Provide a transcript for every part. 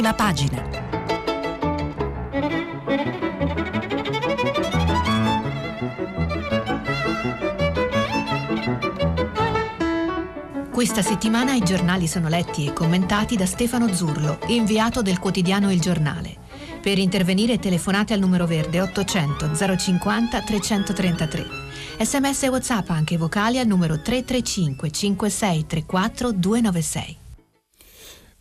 prima pagina. Questa settimana i giornali sono letti e commentati da Stefano Zurlo, inviato del quotidiano Il Giornale. Per intervenire telefonate al numero verde 800 050 333. Sms e WhatsApp anche vocali al numero 335 5634 296.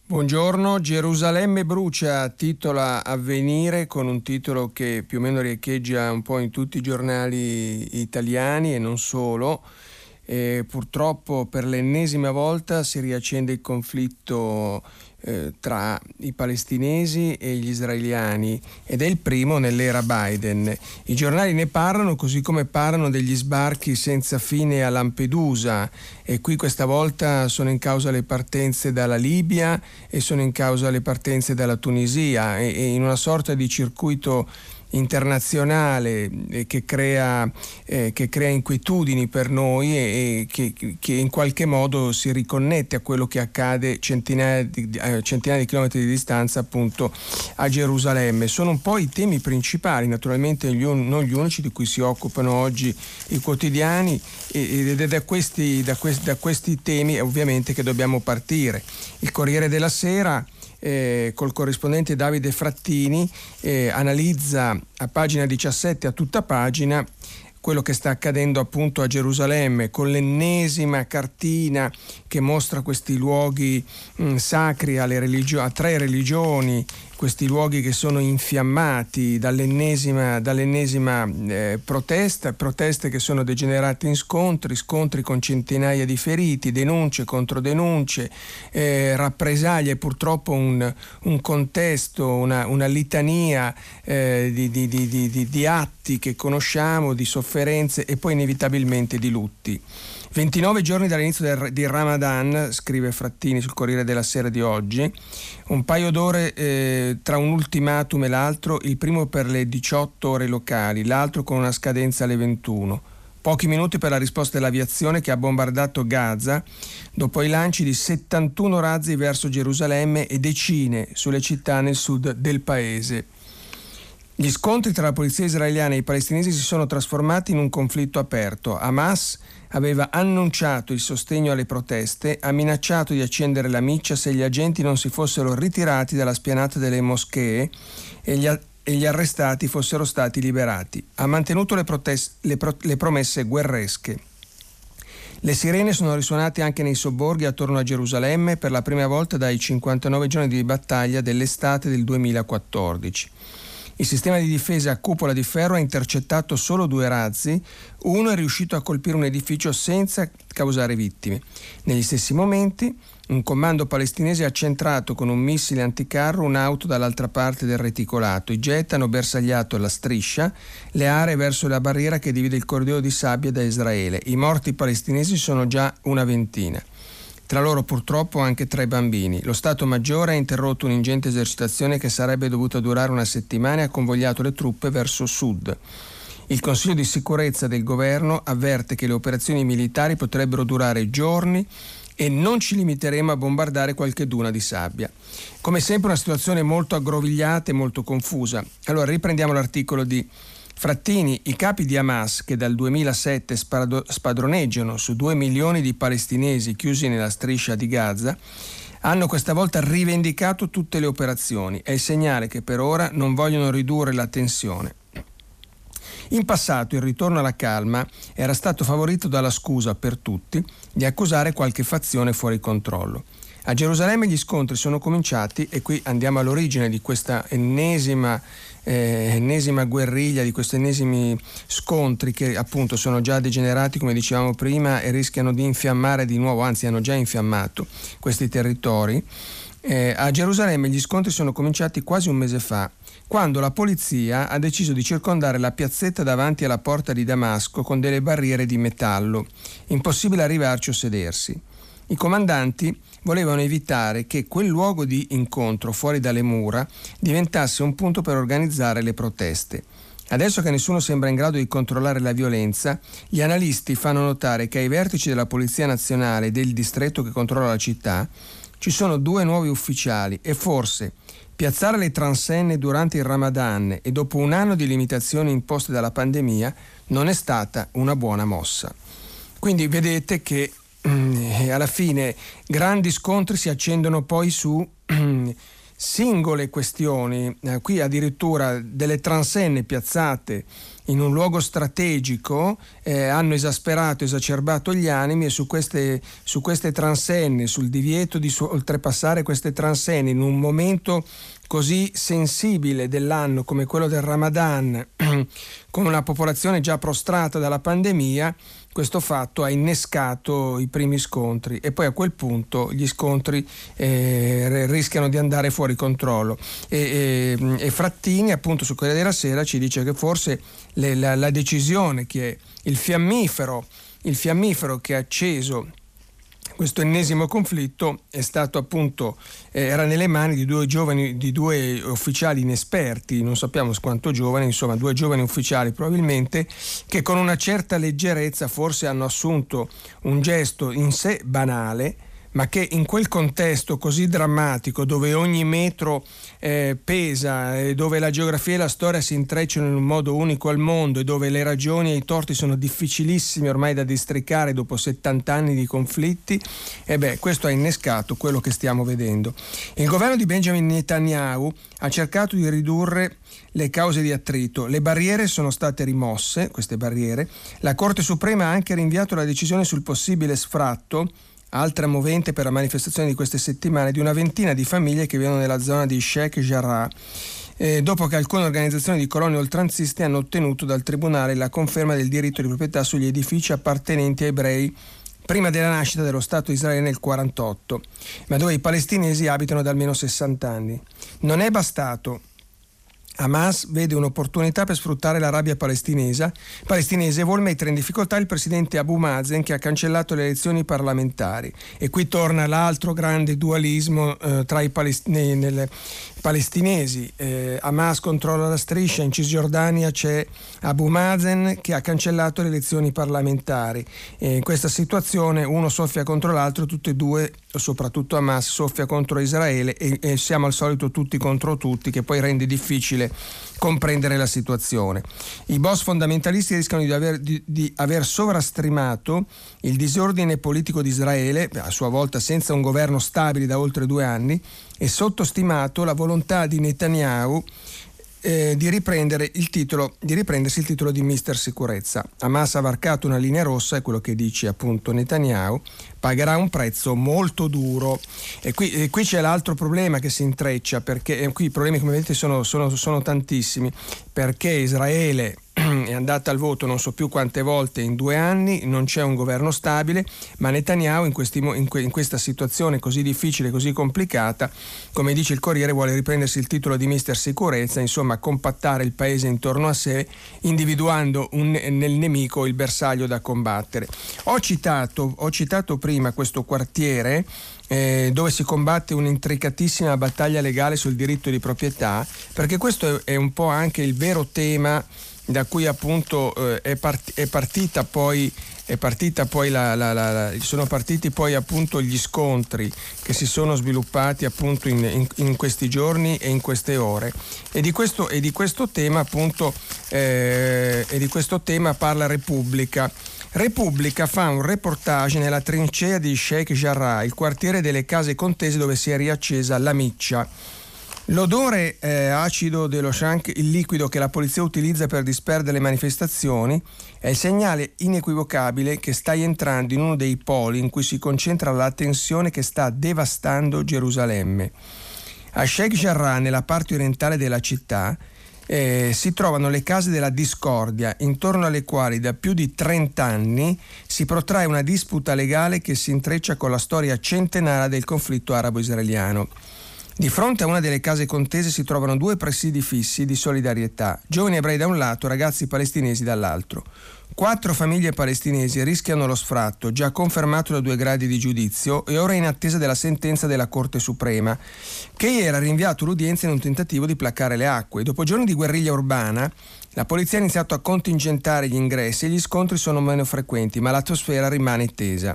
Buongiorno, Gerusalemme brucia, titola Avvenire con un titolo che più o meno riecheggia un po' in tutti i giornali italiani e non solo. E purtroppo per l'ennesima volta si riaccende il conflitto eh, tra i palestinesi e gli israeliani ed è il primo nell'era Biden. I giornali ne parlano così come parlano degli sbarchi senza fine a Lampedusa e qui questa volta sono in causa le partenze dalla Libia e sono in causa le partenze dalla Tunisia e, e in una sorta di circuito internazionale eh, che crea, eh, che crea, inquietudini per noi e, e che, che, in qualche modo si riconnette a quello che accade centinaia di, eh, centinaia di chilometri di distanza appunto a Gerusalemme. Sono un po' i temi principali, naturalmente gli un, non gli unici di cui si occupano oggi i quotidiani ed è da questi, da questi, da questi temi ovviamente che dobbiamo partire. Il Corriere della Sera eh, col corrispondente Davide Frattini, eh, analizza a pagina 17 a tutta pagina quello che sta accadendo appunto a Gerusalemme con l'ennesima cartina che mostra questi luoghi mh, mm, sacri religio- a tre religioni questi luoghi che sono infiammati dall'ennesima, dall'ennesima eh, protesta, proteste che sono degenerate in scontri, scontri con centinaia di feriti, denunce contro denunce, eh, rappresaglie, purtroppo un, un contesto, una, una litania eh, di, di, di, di atti che conosciamo, di sofferenze e poi inevitabilmente di lutti. 29 giorni dall'inizio del, di Ramadan, scrive Frattini sul Corriere della Sera di oggi, un paio d'ore eh, tra un ultimatum e l'altro, il primo per le 18 ore locali, l'altro con una scadenza alle 21. Pochi minuti per la risposta dell'aviazione che ha bombardato Gaza dopo i lanci di 71 razzi verso Gerusalemme e decine sulle città nel sud del paese. Gli scontri tra la polizia israeliana e i palestinesi si sono trasformati in un conflitto aperto. Hamas aveva annunciato il sostegno alle proteste, ha minacciato di accendere la miccia se gli agenti non si fossero ritirati dalla spianata delle moschee e gli, e gli arrestati fossero stati liberati. Ha mantenuto le, protest- le, pro- le promesse guerresche. Le sirene sono risuonate anche nei sobborghi attorno a Gerusalemme per la prima volta dai 59 giorni di battaglia dell'estate del 2014. Il sistema di difesa a cupola di ferro ha intercettato solo due razzi, uno è riuscito a colpire un edificio senza causare vittime. Negli stessi momenti, un comando palestinese ha centrato con un missile anticarro un'auto dall'altra parte del reticolato. I jet hanno bersagliato la striscia, le aree verso la barriera che divide il corridoio di sabbia da Israele. I morti palestinesi sono già una ventina tra loro purtroppo anche tre bambini. Lo Stato Maggiore ha interrotto un'ingente esercitazione che sarebbe dovuta durare una settimana e ha convogliato le truppe verso sud. Il Consiglio di sicurezza del governo avverte che le operazioni militari potrebbero durare giorni e non ci limiteremo a bombardare qualche duna di sabbia. Come sempre una situazione molto aggrovigliata e molto confusa. Allora riprendiamo l'articolo di Frattini, i capi di Hamas che dal 2007 spadroneggiano su due milioni di palestinesi chiusi nella striscia di Gaza, hanno questa volta rivendicato tutte le operazioni. È il segnale che per ora non vogliono ridurre la tensione. In passato il ritorno alla calma era stato favorito dalla scusa per tutti di accusare qualche fazione fuori controllo. A Gerusalemme gli scontri sono cominciati e qui andiamo all'origine di questa ennesima eh, ennesima guerriglia, di questi ennesimi scontri che appunto sono già degenerati, come dicevamo prima, e rischiano di infiammare di nuovo, anzi hanno già infiammato questi territori. Eh, a Gerusalemme gli scontri sono cominciati quasi un mese fa, quando la polizia ha deciso di circondare la piazzetta davanti alla porta di Damasco con delle barriere di metallo. Impossibile arrivarci o sedersi. I comandanti volevano evitare che quel luogo di incontro fuori dalle mura diventasse un punto per organizzare le proteste. Adesso che nessuno sembra in grado di controllare la violenza, gli analisti fanno notare che ai vertici della Polizia Nazionale e del distretto che controlla la città ci sono due nuovi ufficiali e forse, Piazzare le transenne durante il Ramadan e dopo un anno di limitazioni imposte dalla pandemia non è stata una buona mossa. Quindi vedete che alla fine grandi scontri si accendono poi su singole questioni, eh, qui addirittura delle transenne piazzate in un luogo strategico eh, hanno esasperato, esacerbato gli animi e su queste, su queste transenne, sul divieto di su- oltrepassare queste transenne in un momento così sensibile dell'anno come quello del Ramadan, con una popolazione già prostrata dalla pandemia, questo fatto ha innescato i primi scontri e poi a quel punto gli scontri eh, rischiano di andare fuori controllo. E, e, e Frattini appunto su Corriere della Sera ci dice che forse le, la, la decisione che il fiammifero, il fiammifero che ha acceso questo ennesimo conflitto appunto, eh, era nelle mani di due giovani, di due ufficiali inesperti, non sappiamo quanto giovani, insomma due giovani ufficiali probabilmente, che con una certa leggerezza forse hanno assunto un gesto in sé banale, ma che in quel contesto così drammatico dove ogni metro eh, pesa e dove la geografia e la storia si intrecciano in un modo unico al mondo e dove le ragioni e i torti sono difficilissimi ormai da districare dopo 70 anni di conflitti, e beh, questo ha innescato quello che stiamo vedendo. Il governo di Benjamin Netanyahu ha cercato di ridurre le cause di attrito. Le barriere sono state rimosse, queste barriere. La Corte Suprema ha anche rinviato la decisione sul possibile sfratto Altra movente per la manifestazione di queste settimane di una ventina di famiglie che vivono nella zona di Sheikh Jarrah. Eh, dopo che alcune organizzazioni di colonie oltranziste hanno ottenuto dal Tribunale la conferma del diritto di proprietà sugli edifici appartenenti ai ebrei prima della nascita dello Stato Israele nel 1948, ma dove i palestinesi abitano da almeno 60 anni. Non è bastato Hamas vede un'opportunità per sfruttare la rabbia palestinese e vuole mettere in difficoltà il presidente Abu Mazen che ha cancellato le elezioni parlamentari. E qui torna l'altro grande dualismo eh, tra i palestinesi palestinesi. Eh, Hamas controlla la striscia, in Cisgiordania c'è Abu Mazen che ha cancellato le elezioni parlamentari. E in questa situazione uno soffia contro l'altro, tutti e due, soprattutto Hamas, soffia contro Israele e, e siamo al solito tutti contro tutti, che poi rende difficile comprendere la situazione. I boss fondamentalisti rischiano di aver, di, di aver sovrastrimato il disordine politico di Israele, a sua volta senza un governo stabile da oltre due anni, e sottostimato la volontà di Netanyahu eh, di, il titolo, di riprendersi il titolo di Mister Sicurezza. Hamas ha varcato una linea rossa, è quello che dice appunto Netanyahu, pagherà un prezzo molto duro. E qui, e qui c'è l'altro problema che si intreccia, perché qui i problemi come vedete sono, sono, sono tantissimi, perché Israele è andata al voto non so più quante volte in due anni, non c'è un governo stabile, ma Netanyahu in, questi, in, que, in, questa situazione così difficile, così complicata, come dice il Corriere, vuole riprendersi il titolo di mister sicurezza, insomma compattare il paese intorno a sé, individuando un, nel nemico il bersaglio da combattere. Ho citato, ho citato prima questo quartiere eh, dove si combatte un'intricatissima battaglia legale sul diritto di proprietà, perché questo è, è un po' anche il vero tema da cui appunto eh, è, part- è, partita poi, è partita poi la, la, la, sono partiti poi appunto gli scontri che si sono sviluppati appunto in, in, in questi giorni e in queste ore. E di questo, e di questo tema appunto eh, e di questo tema parla Repubblica. Repubblica fa un reportage nella trincea di Sheikh Jarrah, il quartiere delle case contese dove si è riaccesa la miccia L'odore eh, acido dello shank, il liquido che la polizia utilizza per disperdere le manifestazioni, è il segnale inequivocabile che stai entrando in uno dei poli in cui si concentra la tensione che sta devastando Gerusalemme. A Sheikh Jarrah, nella parte orientale della città, eh, si trovano le case della discordia, intorno alle quali da più di 30 anni si protrae una disputa legale che si intreccia con la storia centenaria del conflitto arabo-israeliano. Di fronte a una delle case contese si trovano due presidi fissi di solidarietà, giovani ebrei da un lato, ragazzi palestinesi dall'altro. Quattro famiglie palestinesi rischiano lo sfratto, già confermato da due gradi di giudizio e ora in attesa della sentenza della Corte Suprema, che ieri ha rinviato l'udienza in un tentativo di placare le acque. Dopo giorni di guerriglia urbana, la polizia ha iniziato a contingentare gli ingressi e gli scontri sono meno frequenti, ma l'atmosfera rimane tesa.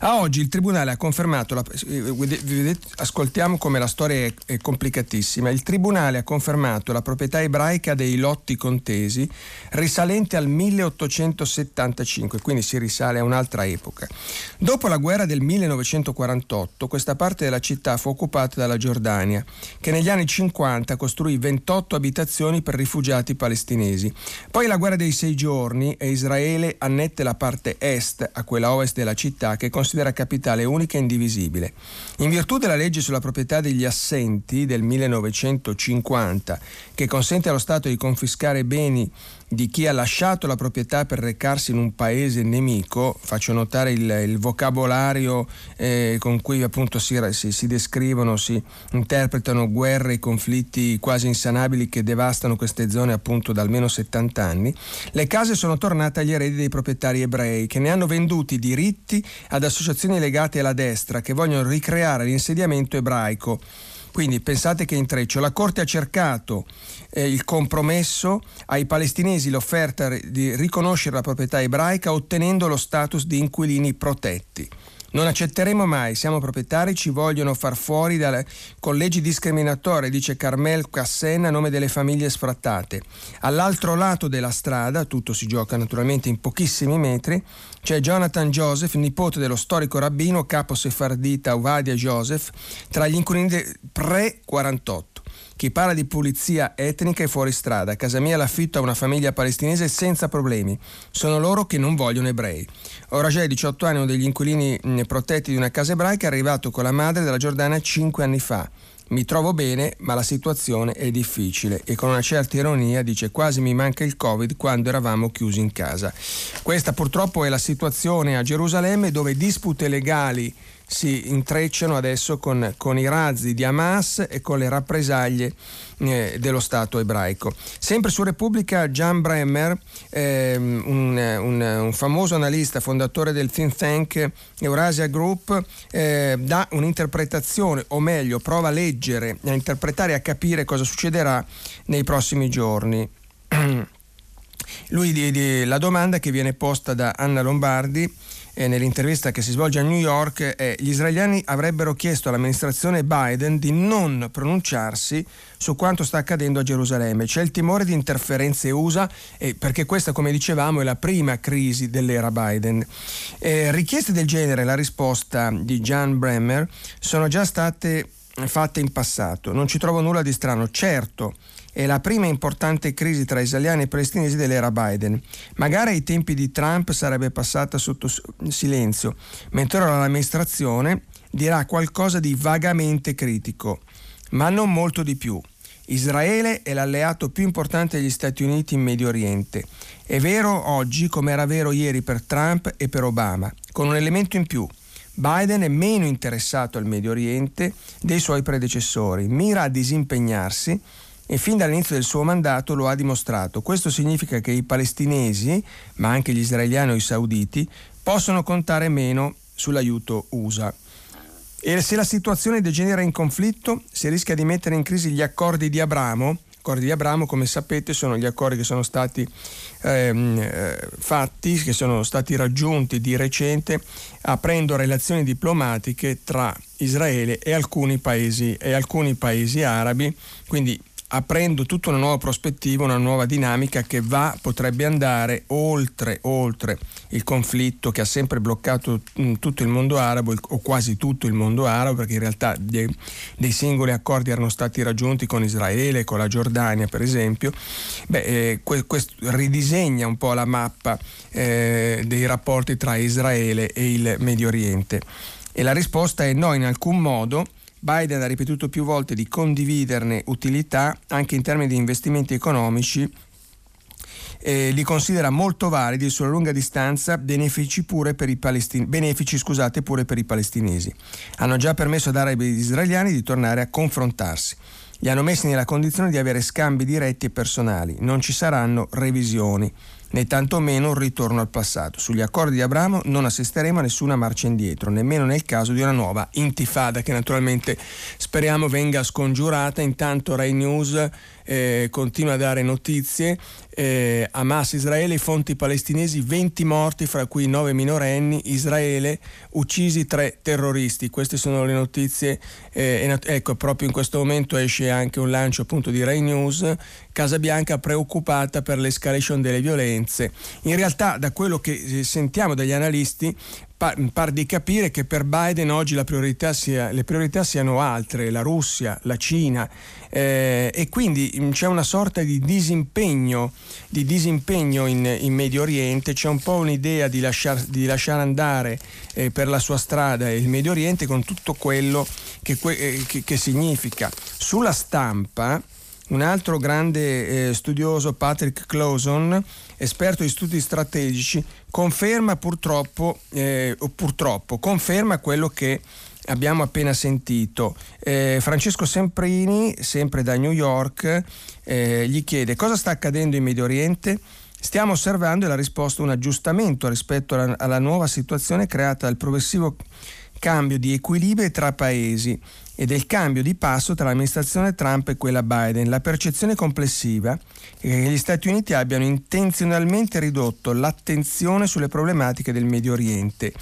A oggi il Tribunale ha confermato, la, eh, ascoltiamo come la storia è, complicatissima, il Tribunale ha confermato la proprietà ebraica dei lotti contesi risalente al 1875, quindi si risale a un'altra epoca. Dopo la guerra del 1948 questa parte della città fu occupata dalla Giordania, che negli anni 50 costruì 28 abitazioni per rifugiati palestinesi. Poi la guerra dei sei giorni e Israele annette la parte est a quella ovest della città che considera capitale unica e indivisibile. In virtù della legge sulla proprietà degli assenti del 1950, che consente allo Stato di confiscare beni di chi ha lasciato la proprietà per recarsi in un paese nemico, faccio notare il, il vocabolario eh, con cui appunto si, si, si, descrivono, si interpretano guerre e conflitti quasi insanabili che devastano queste zone appunto da almeno 70 anni, le case sono tornate agli eredi dei proprietari ebrei che ne hanno venduti i diritti ad associazioni legate alla destra che vogliono ricreare l'insediamento ebraico. Quindi pensate che intreccio. La Corte ha cercato eh, il compromesso ai palestinesi l'offerta di riconoscere la proprietà ebraica ottenendo lo status di inquilini protetti. Non accetteremo mai, siamo proprietari, ci vogliono far fuori dalle collegi discriminatori, dice Carmel Cassen a nome delle famiglie sfrattate. All'altro lato della strada, tutto si gioca naturalmente in pochissimi metri, c'è Jonathan Joseph, nipote dello storico rabbino capo sefardita Uvadia Joseph, tra gli inquilini pre-48. Chi parla di pulizia etnica è fuori strada. Casa mia l'affitto a una famiglia palestinese senza problemi. Sono loro che non vogliono ebrei. Ora già 18 anni, uno degli inquilini protetti di una casa ebraica è arrivato con la madre della Giordania 5 anni fa. Mi trovo bene, ma la situazione è difficile e con una certa ironia dice quasi mi manca il Covid quando eravamo chiusi in casa. Questa purtroppo è la situazione a Gerusalemme dove dispute legali si intrecciano adesso con, con, i razzi di Hamas e con le rappresaglie eh, dello Stato ebraico. Sempre su Repubblica, Jan Bremmer, eh, un, un, un, famoso analista, fondatore del think tank Eurasia Group, eh, dà un'interpretazione, o meglio, prova a leggere, a interpretare e a capire cosa succederà nei prossimi giorni. Lui, la domanda che viene posta da Anna Lombardi eh, nell'intervista che si svolge a New York è gli israeliani avrebbero chiesto all'amministrazione Biden di non pronunciarsi su quanto sta accadendo a Gerusalemme. C'è il timore di interferenze USA eh, perché questa, come dicevamo, è la prima crisi dell'era Biden. Eh, richieste del genere, la risposta di Jan Bremer, sono già state fatte in passato. Non ci trovo nulla di strano. Certo, è la prima importante crisi tra israeliani e palestinesi dell'era Biden. Magari ai tempi di Trump sarebbe passata sotto silenzio, mentre ora l'amministrazione dirà qualcosa di vagamente critico, ma non molto di più. Israele è l'alleato più importante degli Stati Uniti in Medio Oriente. È vero oggi come era vero ieri per Trump e per Obama, con un elemento in più. Biden è meno interessato al Medio Oriente dei suoi predecessori, mira a disimpegnarsi e fin dall'inizio del suo mandato lo ha dimostrato. Questo significa che i palestinesi, ma anche gli israeliani o i sauditi, possono contare meno sull'aiuto USA. E se la situazione degenera in conflitto, si rischia di mettere in crisi gli accordi di Abramo. Accordi di Abramo, come sapete, sono gli accordi che sono stati ehm, eh, fatti, che sono stati raggiunti di recente, aprendo relazioni diplomatiche tra Israele e alcuni paesi, e alcuni paesi arabi. Quindi aprendo tutta una nuova prospettiva, una nuova dinamica che va, potrebbe andare oltre, oltre il conflitto che ha sempre bloccato mm, tutto il mondo arabo o quasi tutto il mondo arabo perché in realtà dei, dei singoli accordi erano stati raggiunti con Israele, con la Giordania per esempio, Beh, eh, questo ridisegna un po' la mappa eh, dei rapporti tra Israele e il Medio Oriente. E la risposta è no, in alcun modo Biden ha ripetuto più volte di condividerne utilità anche in termini di investimenti economici eh, li considera molto validi sulla lunga distanza, benefici, pure per, i palestin- benefici scusate, pure per i palestinesi. Hanno già permesso ad arabi e israeliani di tornare a confrontarsi. Li hanno messi nella condizione di avere scambi diretti e personali. Non ci saranno revisioni né tantomeno un ritorno al passato. Sugli accordi di Abramo non assisteremo a nessuna marcia indietro, nemmeno nel caso di una nuova intifada che naturalmente speriamo venga scongiurata. Intanto Rai News eh, continua a dare notizie eh, Hamas, Israele, fonti palestinesi, 20 morti, fra cui 9 minorenni, Israele, uccisi 3 terroristi. Queste sono le notizie. Eh, ecco, proprio in questo momento esce anche un lancio appunto di Rai News. Casa Bianca preoccupata per l'escalation delle violenze. In realtà, da quello che eh, sentiamo dagli analisti, par, di capire che per Biden oggi priorità sia, le priorità siano altre, la Russia, la Cina eh, e quindi mm, c'è una sorta di disimpegno, di disimpegno in, in, Medio Oriente, c'è un po' un'idea di, lasciar, di lasciare andare eh, per la sua strada il Medio Oriente con tutto quello che, eh, che, che significa. Sulla stampa un altro grande eh, studioso, Patrick Clauson, esperto di studi strategici, conferma purtroppo, eh, purtroppo conferma quello che abbiamo appena sentito. Eh, Francesco Semprini, sempre da New York, eh, gli chiede cosa sta accadendo in Medio Oriente. Stiamo osservando e la risposta un aggiustamento rispetto alla, alla nuova situazione creata dal progressivo cambio di equilibri tra paesi e del cambio di passo tra l'amministrazione Trump e quella Biden. La percezione complessiva è che gli Stati Uniti abbiano intenzionalmente ridotto l'attenzione sulle problematiche del Medio Oriente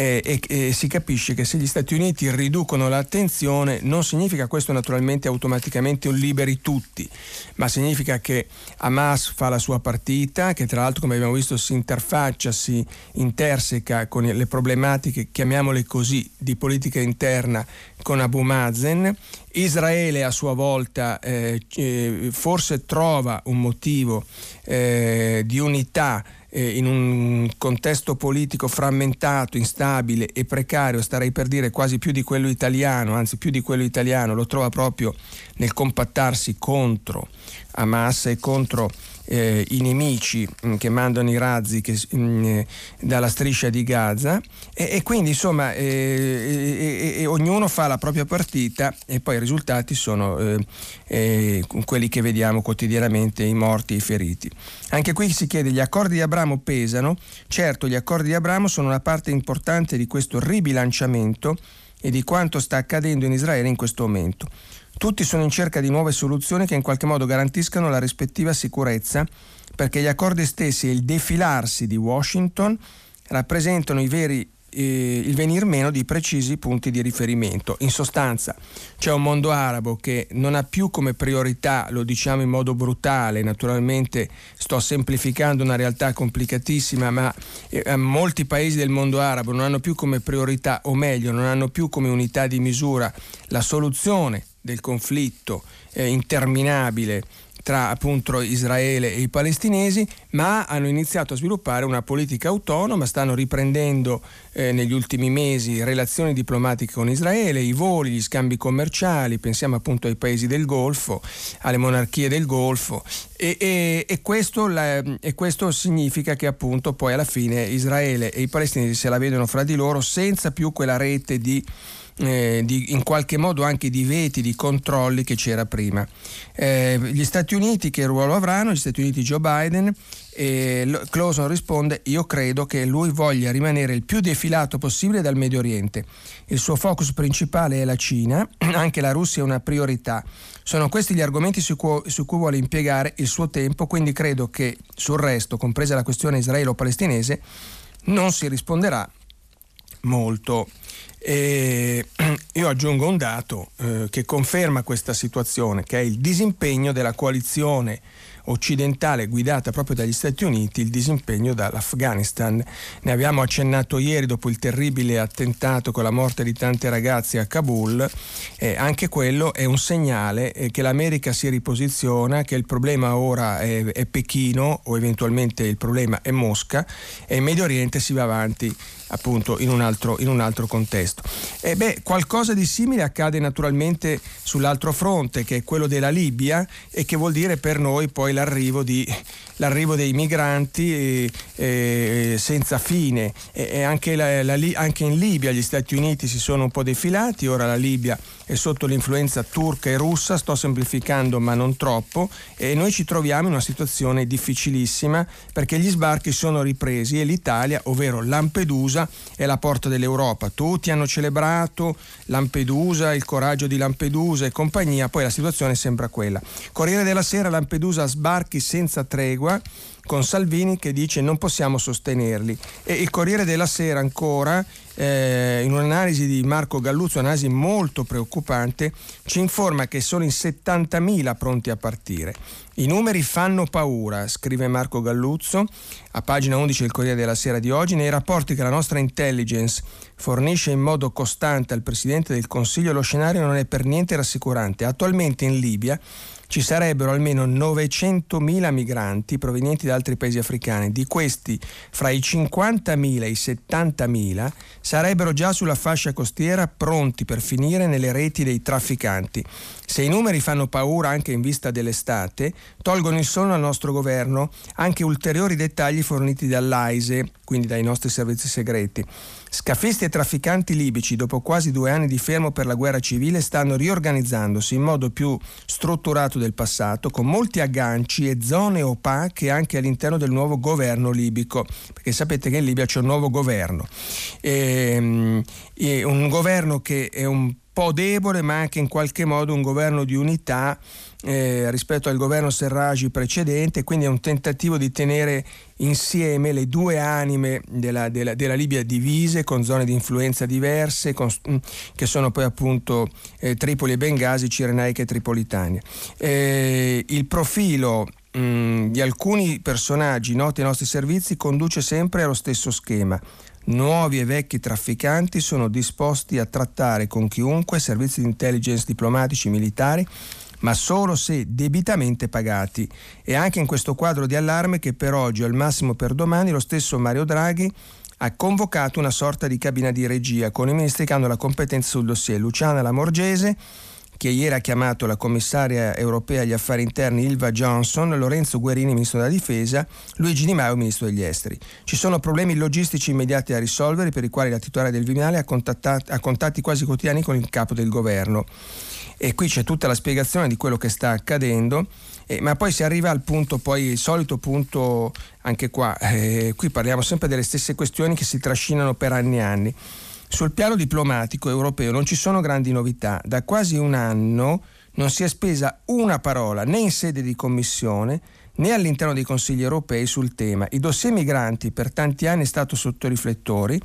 eh, e, e, si capisce che se gli Stati Uniti riducono l'attenzione non significa questo naturalmente automaticamente un liberi tutti, ma significa che Hamas fa la sua partita, che tra l'altro come abbiamo visto si interfaccia, si interseca con le problematiche, chiamiamole così, di politica interna con Abu Mazen. Israele a sua volta eh, eh forse trova un motivo eh, di unità eh, in un contesto politico frammentato, instabile e precario, starei per dire quasi più di quello italiano, anzi più di quello italiano, lo trova proprio nel compattarsi contro Hamas e contro eh, i nemici mh, mm, che mandano i razzi che, mh, mm, eh, dalla striscia di Gaza e, e quindi insomma eh, e, ognuno fa la propria partita e poi i risultati sono eh, eh, quelli che vediamo quotidianamente, i morti e i feriti. Anche qui si chiede, gli accordi di Abramo pesano? Certo, gli accordi di Abramo sono una parte importante di questo ribilanciamento e di quanto sta accadendo in Israele in questo momento. Tutti sono in cerca di nuove soluzioni che in qualche modo garantiscano la rispettiva sicurezza, perché gli accordi stessi e il defilarsi di Washington rappresentano veri eh, il venir meno di precisi punti di riferimento. In sostanza c'è un mondo arabo che non ha più come priorità, lo diciamo in modo brutale, naturalmente sto semplificando una realtà complicatissima, ma eh, molti paesi del mondo arabo non hanno più come priorità, o meglio, non hanno più come unità di misura la soluzione del conflitto eh, interminabile tra appunto Israele e i palestinesi, ma hanno iniziato a sviluppare una politica autonoma, stanno riprendendo eh, negli ultimi mesi relazioni diplomatiche con Israele, i voli, gli scambi commerciali, pensiamo appunto ai paesi del Golfo, alle monarchie del Golfo e, e, e, questo, la, e questo significa che appunto poi alla fine Israele e i palestinesi se la vedono fra di loro senza più quella rete di eh, di, in qualche modo anche di veti, di controlli che c'era prima. Eh, gli Stati Uniti che ruolo avranno? Gli Stati Uniti Joe Biden e Clauson risponde io credo che lui voglia rimanere il più defilato possibile dal Medio Oriente. Il suo focus principale è la Cina, anche la Russia è una priorità. Sono questi gli argomenti su cui, su cui vuole impiegare il suo tempo, quindi credo che sul resto, compresa la questione israelo-palestinese, non si risponderà molto. E io aggiungo un dato eh, che conferma questa situazione, che è il disimpegno della coalizione occidentale guidata proprio dagli Stati Uniti, il disimpegno dall'Afghanistan. Ne abbiamo accennato ieri dopo il terribile attentato con la morte di tante ragazze a Kabul. Eh, anche quello è un segnale eh, che l'America si riposiziona, che il problema ora è, è Pechino o eventualmente il problema è Mosca e in Medio Oriente si va avanti appunto in un altro, in un altro contesto. E beh, qualcosa di simile accade naturalmente sull'altro fronte, che è quello della Libia, e che vuol dire per noi poi l'arrivo, di, l'arrivo dei migranti eh, eh, senza fine. E, e anche, la, la, anche, in Libia gli Stati Uniti si sono un po' defilati, ora la Libia è sotto l'influenza turca e russa, sto semplificando ma non troppo, e noi ci troviamo in una situazione difficilissima perché gli sbarchi sono ripresi e l'Italia, ovvero Lampedusa, è la porta dell'Europa. Tutti hanno celebrato Lampedusa, il coraggio di Lampedusa e compagnia, poi la situazione sembra quella. Corriere della Sera, Lampedusa sbarchi senza tregua con Salvini che dice non possiamo sostenerli. E il Corriere della Sera ancora, eh, in un'analisi di Marco Galluzzo, un'analisi molto preoccupante, ci informa che sono in 70.000 pronti a partire. I numeri fanno paura, scrive Marco Galluzzo a pagina 11 del Corriere della Sera di oggi, nei rapporti che la nostra intelligence fornisce in modo costante al Presidente del Consiglio lo scenario non è per niente rassicurante. Attualmente in Libia ci sarebbero almeno 900.000 migranti provenienti da altri paesi africani. Di questi, fra i 50.000 e i 70.000 sarebbero già sulla fascia costiera pronti per finire nelle reti dei trafficanti. Se i numeri fanno paura anche in vista dell'estate, tolgono il sonno al nostro governo anche ulteriori dettagli forniti dall'AISE, quindi dai nostri servizi segreti. Scafisti e trafficanti libici, dopo quasi due anni di fermo per la guerra civile, stanno riorganizzandosi in modo più strutturato del passato, con molti agganci e zone opache anche all'interno del nuovo governo libico, perché sapete che in Libia c'è un nuovo governo. E, ehm, e un governo che è un po' debole, ma anche in qualche modo un governo di unità eh, rispetto al governo Serragi precedente, quindi è un tentativo di tenere insieme le due anime della, della, della Libia divise con zone di influenza diverse, con, mm, che sono poi appunto eh, Tripoli e Bengasi, Cirenaica e Tripolitania. Eh, il profilo mh, mm, di alcuni personaggi noti ai nostri servizi conduce sempre allo stesso schema Nuovi e vecchi trafficanti sono disposti a trattare con chiunque servizi di intelligence diplomatici militari ma solo se debitamente pagati. E anche in questo quadro di allarme che per oggi o al massimo per domani lo stesso Mario Draghi ha convocato una sorta di cabina di regia con i ministri che hanno la competenza sul dossier Luciana Lamorgese che ieri ha chiamato la commissaria europea agli affari interni Ilva Johnson, Lorenzo Guerini, ministro della difesa, Luigi Di Maio, ministro degli esteri. Ci sono problemi logistici immediati da risolvere per i quali la titolare del Viminale ha, ha contatti quasi quotidiani con il capo del governo. E qui c'è tutta la spiegazione di quello che sta accadendo. Eh, ma poi si arriva al punto, poi il solito punto anche qua, eh, qui parliamo sempre delle stesse questioni che si trascinano per anni e anni. Sul piano diplomatico europeo non ci sono grandi novità. Da quasi un anno non si è spesa una parola né in sede di commissione né all'interno dei consigli europei sul tema. I dossier migranti per tanti anni è stato sotto riflettori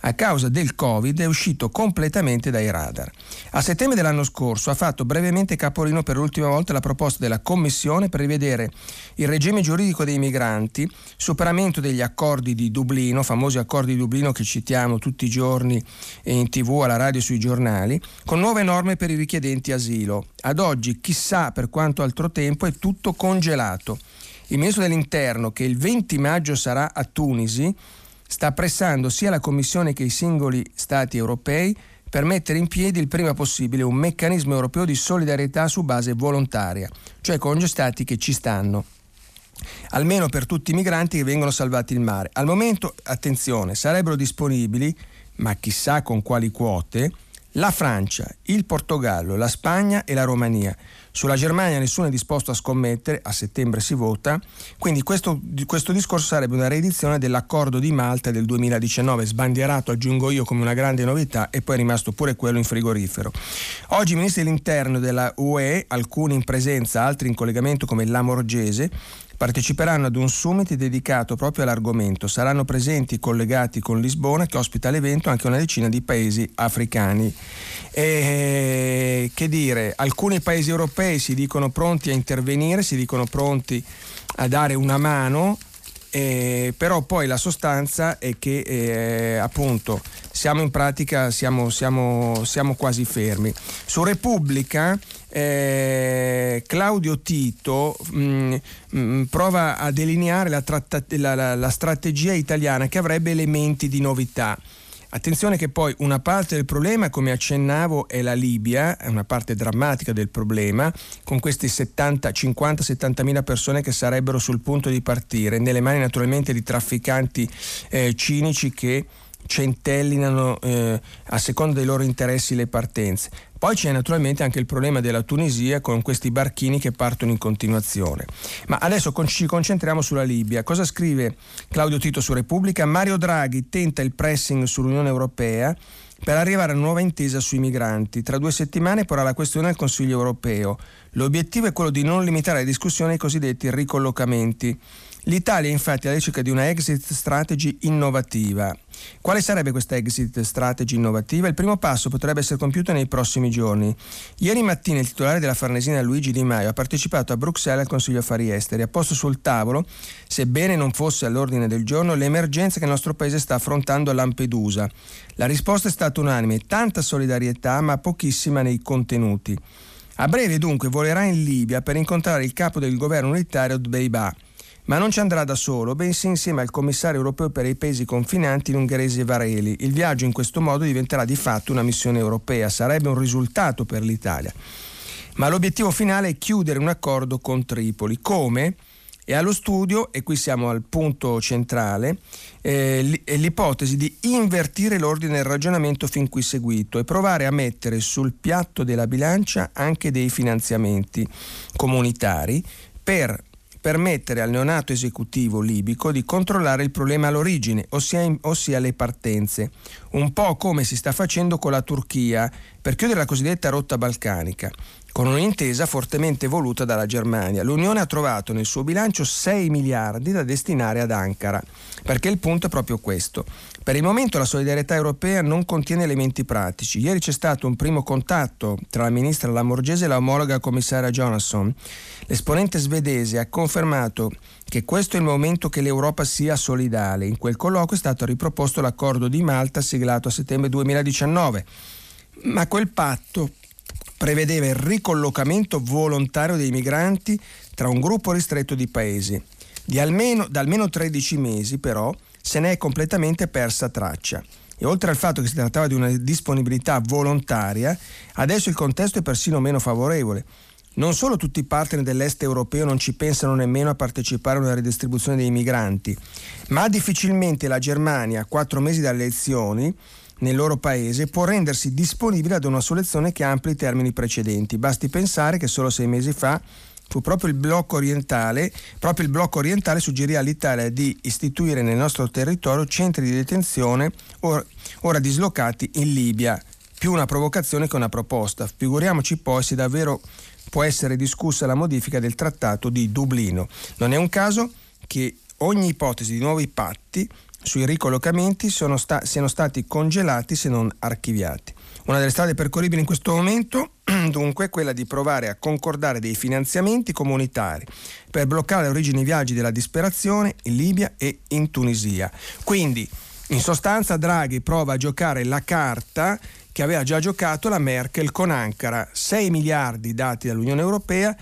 a causa del Covid è uscito completamente dai radar. A settembre dell'anno scorso ha fatto brevemente capolino per l'ultima volta la proposta della Commissione per rivedere il regime giuridico dei migranti, superamento degli accordi di Dublino, famosi accordi di Dublino che citiamo tutti i giorni in tv, alla radio e sui giornali, con nuove norme per i richiedenti asilo. Ad oggi, chissà per quanto altro tempo, è tutto congelato. Il ministro dell'Interno, che il 20 maggio sarà a Tunisi, sta pressando sia la Commissione che i singoli Stati europei per mettere in piedi il prima possibile un meccanismo europeo di solidarietà su base volontaria, cioè con gli Stati che ci stanno almeno per tutti i migranti che vengono salvati in mare. Al momento, attenzione, sarebbero disponibili, ma chissà con quali quote, la Francia, il Portogallo, la Spagna e la Romania. Sulla Germania nessuno è disposto a scommettere, a settembre si vota, quindi questo, questo, discorso sarebbe una reedizione dell'accordo di Malta del 2019, sbandierato, aggiungo io, come una grande novità e poi è rimasto pure quello in frigorifero. Oggi i ministri dell'interno della UE, alcuni in presenza, altri in collegamento come Lamorgese, parteciperanno ad un summit dedicato proprio all'argomento. Saranno presenti collegati con Lisbona che ospita l'evento anche una decina di paesi africani. E, che dire, alcuni paesi europei si dicono pronti a intervenire, si dicono pronti a dare una mano eh, però poi la sostanza è che eh, appunto siamo in pratica siamo, siamo, siamo quasi fermi. Su Repubblica eh, Claudio Tito mh, mm, mh, mm, prova a delineare la, tratta- la, la, la strategia italiana che avrebbe elementi di novità. Attenzione che poi una parte del problema, come accennavo, è la Libia, è una parte drammatica del problema, con questi 50-70 mila persone che sarebbero sul punto di partire, nelle mani naturalmente di trafficanti eh, cinici che centellinano eh, a seconda dei loro interessi le partenze. Poi c'è naturalmente anche il problema della Tunisia con questi barchini che partono in continuazione. Ma adesso ci concentriamo sulla Libia. Cosa scrive Claudio Tito su Repubblica? Mario Draghi tenta il pressing sull'Unione Europea per arrivare a una nuova intesa sui migranti. Tra due settimane porrà la questione al Consiglio europeo. L'obiettivo è quello di non limitare la discussione ai cosiddetti ricollocamenti. L'Italia infatti alla ricerca di una exit strategy innovativa. Quale sarebbe questa exit strategy innovativa? Il primo passo potrebbe essere compiuto nei prossimi giorni. Ieri mattina il titolare della Farnesina Luigi Di Maio ha partecipato a Bruxelles al Consiglio Affari Esteri. Ha posto sul tavolo, sebbene non fosse all'ordine del giorno, l'emergenza che il nostro paese sta affrontando a Lampedusa. La risposta è stata unanime, tanta solidarietà ma pochissima nei contenuti. A breve dunque volerà in Libia per incontrare il capo del governo unitario Dbeiba ma non ci andrà da solo, bensì insieme al commissario europeo per i paesi confinanti Ungheresi e Vareli. Il viaggio in questo modo diventerà di fatto una missione europea, sarebbe un risultato per l'Italia. Ma l'obiettivo finale è chiudere un accordo con Tripoli. Come? E allo studio, e qui siamo al punto centrale, eh, l'ipotesi di invertire l'ordine del ragionamento fin qui seguito e provare a mettere sul piatto della bilancia anche dei finanziamenti comunitari per permettere al neonato esecutivo libico di controllare il problema all'origine, ossia, ossia, le partenze, un po' come si sta facendo con la Turchia per chiudere la cosiddetta rotta balcanica con un'intesa fortemente voluta dalla Germania. L'Unione ha trovato nel suo bilancio 6 miliardi da destinare ad Ankara, perché il punto è proprio questo. Per il momento la solidarietà europea non contiene elementi pratici. Ieri c'è stato un primo contatto tra la ministra Lamorgese e la omologa commissaria Jonasson. L'esponente svedese ha confermato che questo è il momento che l'Europa sia solidale. In quel colloquio è stato riproposto l'accordo di Malta siglato a settembre 2019. Ma quel patto prevedeva il ricollocamento volontario dei migranti tra un gruppo ristretto di paesi. Di almeno, da almeno 13 mesi però se ne è completamente persa traccia. E oltre al fatto che si trattava di una disponibilità volontaria, adesso il contesto è persino meno favorevole. Non solo tutti i partner dell'est europeo non ci pensano nemmeno a partecipare a una ridistribuzione dei migranti, ma difficilmente la Germania, a quattro mesi dalle elezioni, nel loro paese può rendersi disponibile ad una soluzione che ampli i termini precedenti. Basti pensare che solo sei mesi fa fu proprio il blocco orientale, proprio il blocco orientale suggerì all'Italia di istituire nel nostro territorio centri di detenzione ora, ora dislocati in Libia. Più una provocazione che una proposta. Figuriamoci poi se davvero può essere discussa la modifica del trattato di Dublino. Non è un caso che ogni ipotesi di nuovi patti sui ricollocamenti sta- siano stati congelati se non archiviati. Una delle strade percorribili in questo momento dunque è quella di provare a concordare dei finanziamenti comunitari per bloccare le origini viaggi della disperazione in Libia e in Tunisia. Quindi in sostanza Draghi prova a giocare la carta che aveva già giocato la Merkel con Ankara, 6 miliardi dati dall'Unione Europea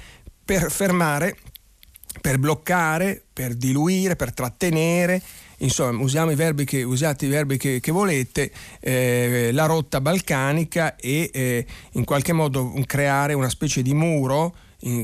per fermare, per bloccare, per diluire, per trattenere insomma usiamo i verbi che, usate i verbi che, che volete, eh, la rotta balcanica e eh, in qualche modo creare una specie di muro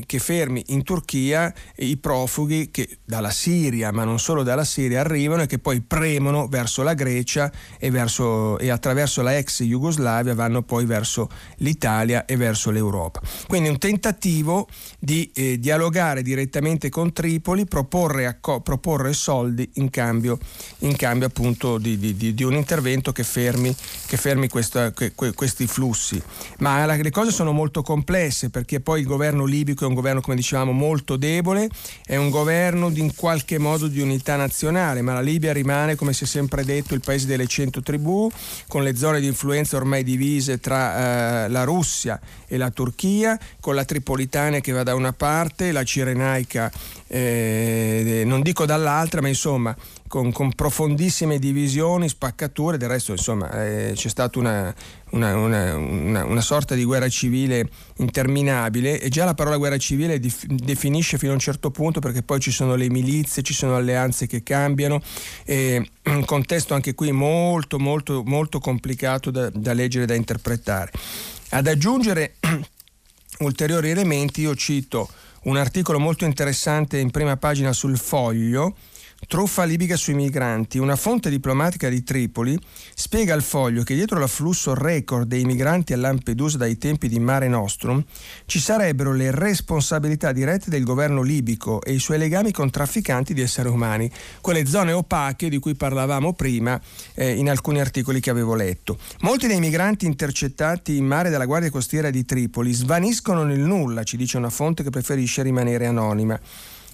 che fermi in Turchia i profughi che dalla Siria, ma non solo dalla Siria, arrivano e che poi premono verso la Grecia e, verso, e attraverso la ex Jugoslavia vanno poi verso l'Italia e verso l'Europa. Quindi un tentativo di eh, dialogare direttamente con Tripoli, proporre, acco- proporre soldi in cambio, in cambio appunto di, di, di, un intervento che fermi, che fermi questa, que, que, questi flussi. Ma la, le cose sono molto complesse perché poi il governo libico libico è un governo, come dicevamo, molto debole, è un governo di, in qualche modo di unità nazionale, ma la Libia rimane, come si è sempre detto, il paese delle cento tribù, con le zone di influenza ormai divise tra eh, la Russia e la Turchia, con la Tripolitania che va da una parte, la Cirenaica eh, non dico dall'altra, ma insomma con, con, profondissime divisioni, spaccature, del resto insomma eh, c'è stata una, una, una, una, sorta di guerra civile interminabile e già la parola guerra civile dif- definisce fino a un certo punto perché poi ci sono le milizie, ci sono alleanze che cambiano, e un contesto anche qui molto molto molto complicato da, da leggere da interpretare. Ad aggiungere ulteriori elementi io cito un articolo molto interessante in prima pagina sul foglio Truffa libica sui migranti. Una fonte diplomatica di Tripoli spiega al foglio che dietro l'afflusso record dei migranti a Lampedusa dai tempi di Mare Nostrum ci sarebbero le responsabilità dirette del governo libico e i suoi legami con trafficanti di esseri umani, quelle zone opache di cui parlavamo prima eh, in alcuni articoli che avevo letto. Molti dei migranti intercettati in mare dalla Guardia Costiera di Tripoli svaniscono nel nulla, ci dice una fonte che preferisce rimanere anonima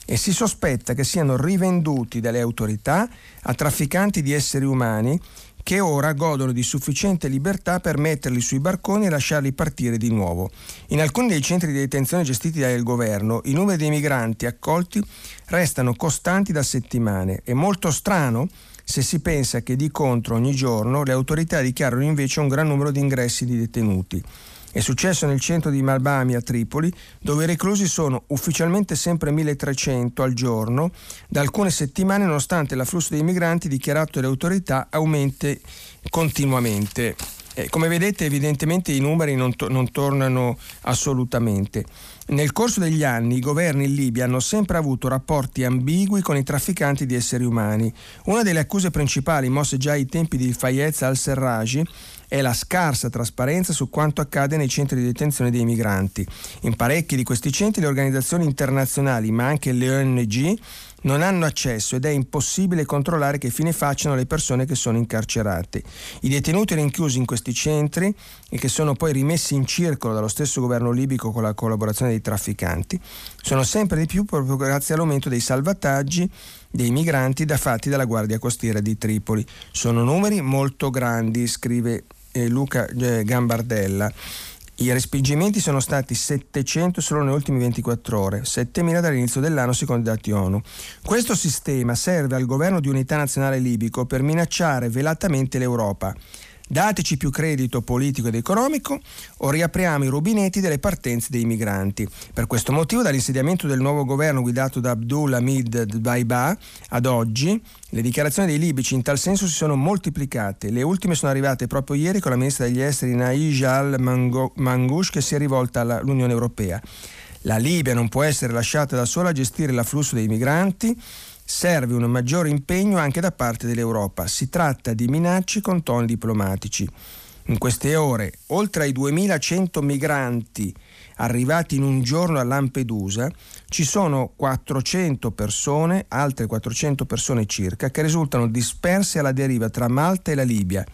e si sospetta che siano rivenduti dalle autorità a trafficanti di esseri umani che ora godono di sufficiente libertà per metterli sui barconi e lasciarli partire di nuovo. In alcuni dei centri di detenzione gestiti dal governo i numeri dei migranti accolti restano costanti da settimane. È molto strano se si pensa che di contro ogni giorno le autorità dichiarano invece un gran numero di ingressi di detenuti. È successo nel centro di Malbami a Tripoli, dove i reclusi sono ufficialmente sempre 1300 al giorno, da alcune settimane nonostante l'afflusso dei migranti dichiarato dalle autorità aumenti continuamente. Eh, come vedete evidentemente i numeri non, to- non tornano assolutamente. Nel corso degli anni i governi in Libia hanno sempre avuto rapporti ambigui con i trafficanti di esseri umani. Una delle accuse principali mosse già ai tempi di Fayez al-Serraj è la scarsa trasparenza su quanto accade nei centri di detenzione dei migranti. In parecchi di questi centri le organizzazioni internazionali, ma anche le ONG, non hanno accesso ed è impossibile controllare che fine facciano le persone che sono incarcerate. I detenuti rinchiusi in questi centri e che sono poi rimessi in circolo dallo stesso governo libico con la collaborazione dei trafficanti sono sempre di più proprio grazie all'aumento dei salvataggi dei migranti da fatti dalla Guardia Costiera di Tripoli. Sono numeri molto grandi, scrive eh, Luca eh, Gambardella. I respingimenti sono stati 700 solo nelle ultime 24 ore, 7.000 dall'inizio dell'anno secondo i dati ONU. Questo sistema serve al governo di unità nazionale libico per minacciare velatamente l'Europa Dateci più credito politico ed economico o riapriamo i rubinetti delle partenze dei migranti. Per questo motivo, dall'insediamento del nuovo governo guidato da Abdul Hamid Dbaiba ad oggi, le dichiarazioni dei libici in tal senso si sono moltiplicate. Le ultime sono arrivate proprio ieri con la ministra degli esteri Naij al-Mangoush che si è rivolta all'Unione Europea. La Libia non può essere lasciata da sola a gestire l'afflusso dei migranti serve un maggiore impegno anche da parte dell'Europa. Si tratta di minacce con toni diplomatici. In queste ore, oltre ai 2100 migranti arrivati in un giorno a Lampedusa, ci sono 400 persone, altre 400 persone circa, che risultano disperse alla deriva tra Malta e la Libia.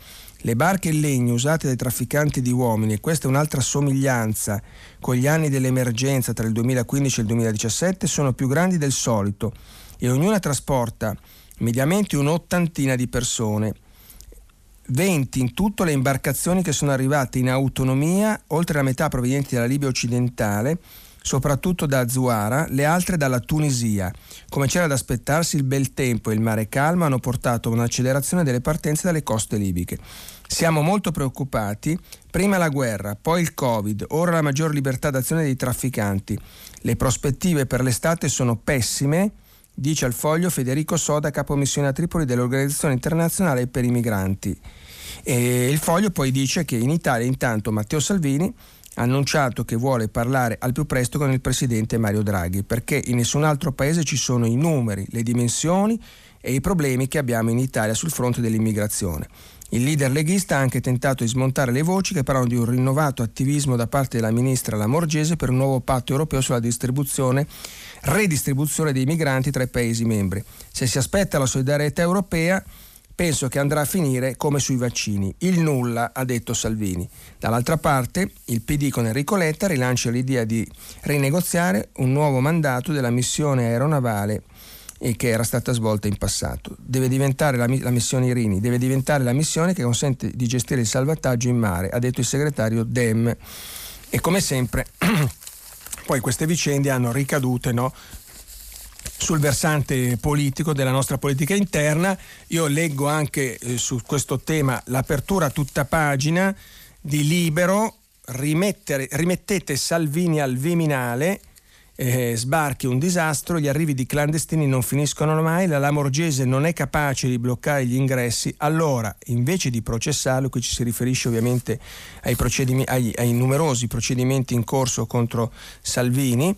Le barche in legno usate dai trafficanti di uomini, e questa è un'altra somiglianza con gli anni dell'emergenza tra il 2015 e il 2017, sono più grandi del solito e ognuna trasporta mediamente un'ottantina di persone. 20 in tutto le imbarcazioni che sono arrivate in autonomia, oltre la metà provenienti dalla Libia occidentale, soprattutto da Zuara, le altre dalla Tunisia. Come c'era da aspettarsi, il bel tempo e il mare calmo hanno portato a un'accelerazione delle partenze dalle coste libiche. Siamo molto preoccupati, prima la guerra, poi il Covid, ora la maggior libertà d'azione dei trafficanti. Le prospettive per l'estate sono pessime dice al foglio Federico Soda, capo missione a Tripoli dell'Organizzazione internazionale per i migranti. E il foglio poi dice che in Italia intanto Matteo Salvini ha annunciato che vuole parlare al più presto con il presidente Mario Draghi, perché in nessun altro paese ci sono i numeri, le dimensioni e i problemi che abbiamo in Italia sul fronte dell'immigrazione. Il leader leghista ha anche tentato di smontare le voci che parlano di un rinnovato attivismo da parte della ministra Lamorgese per un nuovo patto europeo sulla distribuzione redistribuzione dei migranti tra i Paesi membri. Se si aspetta la solidarietà europea, penso che andrà a finire come sui vaccini. Il nulla, ha detto Salvini. Dall'altra parte, il PD con Enrico Letta rilancia l'idea di rinegoziare un nuovo mandato della missione aeronavale e che era stata svolta in passato. Deve diventare la, la, missione Irini, deve diventare la missione che consente di gestire il salvataggio in mare, ha detto il segretario Dem. E come sempre poi queste vicende hanno ricadute no, sul versante politico della nostra politica interna. Io leggo anche eh, su questo tema l'apertura tutta pagina di Libero, rimettete Salvini al Viminale eh, sbarchi un disastro, gli arrivi di clandestini non finiscono mai, la Lamorgese non è capace di bloccare gli ingressi, allora invece di processarlo, qui ci si riferisce ovviamente ai, ai, ai numerosi procedimenti in corso contro Salvini,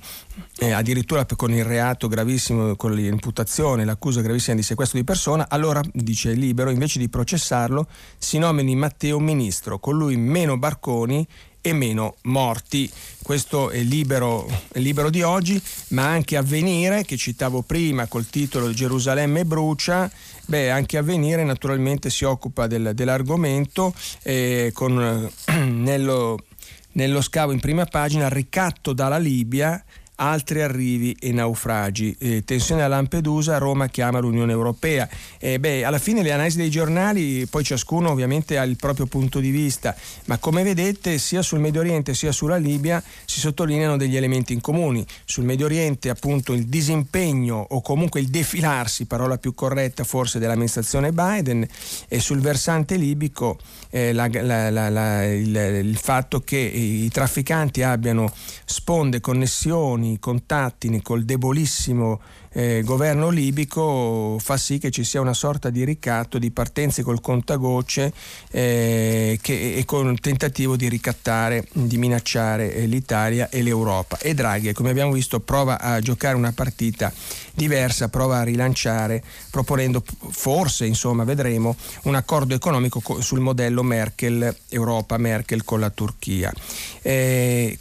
eh, addirittura con il reato gravissimo, con l'imputazione, l'accusa gravissima di sequestro di persona, allora, dice Libero, invece di processarlo, si nomini Matteo ministro, con lui meno barconi e meno morti. Questo è libero, è libero di oggi, ma anche Avvenire, che citavo prima col titolo Gerusalemme brucia, beh, anche Avvenire naturalmente si occupa del, dell'argomento eh, con, nello, nello scavo in prima pagina ricatto dalla Libia altri arrivi e naufragi. Eh, tensione a Lampedusa, Roma chiama l'Unione Europea. Eh, beh, alla fine le analisi dei giornali, poi ciascuno ovviamente ha il proprio punto di vista, ma come vedete sia sul Medio Oriente sia sulla Libia si sottolineano degli elementi in comuni. Sul Medio Oriente appunto il disimpegno o comunque il defilarsi, parola più corretta forse dell'amministrazione Biden, e sul versante libico eh, la, la, la, il, il fatto che i trafficanti abbiano sponde, connessioni, i contatti col debolissimo eh, governo libico fa sì che ci sia una sorta di ricatto di partenze col contagocce eh, che, e con il tentativo di ricattare, di minacciare eh, l'Italia e l'Europa. E Draghi, come abbiamo visto, prova a giocare una partita diversa, prova a rilanciare, proponendo forse, insomma, vedremo, un accordo economico sul modello Merkel, Europa Merkel con la Turchia. Eh,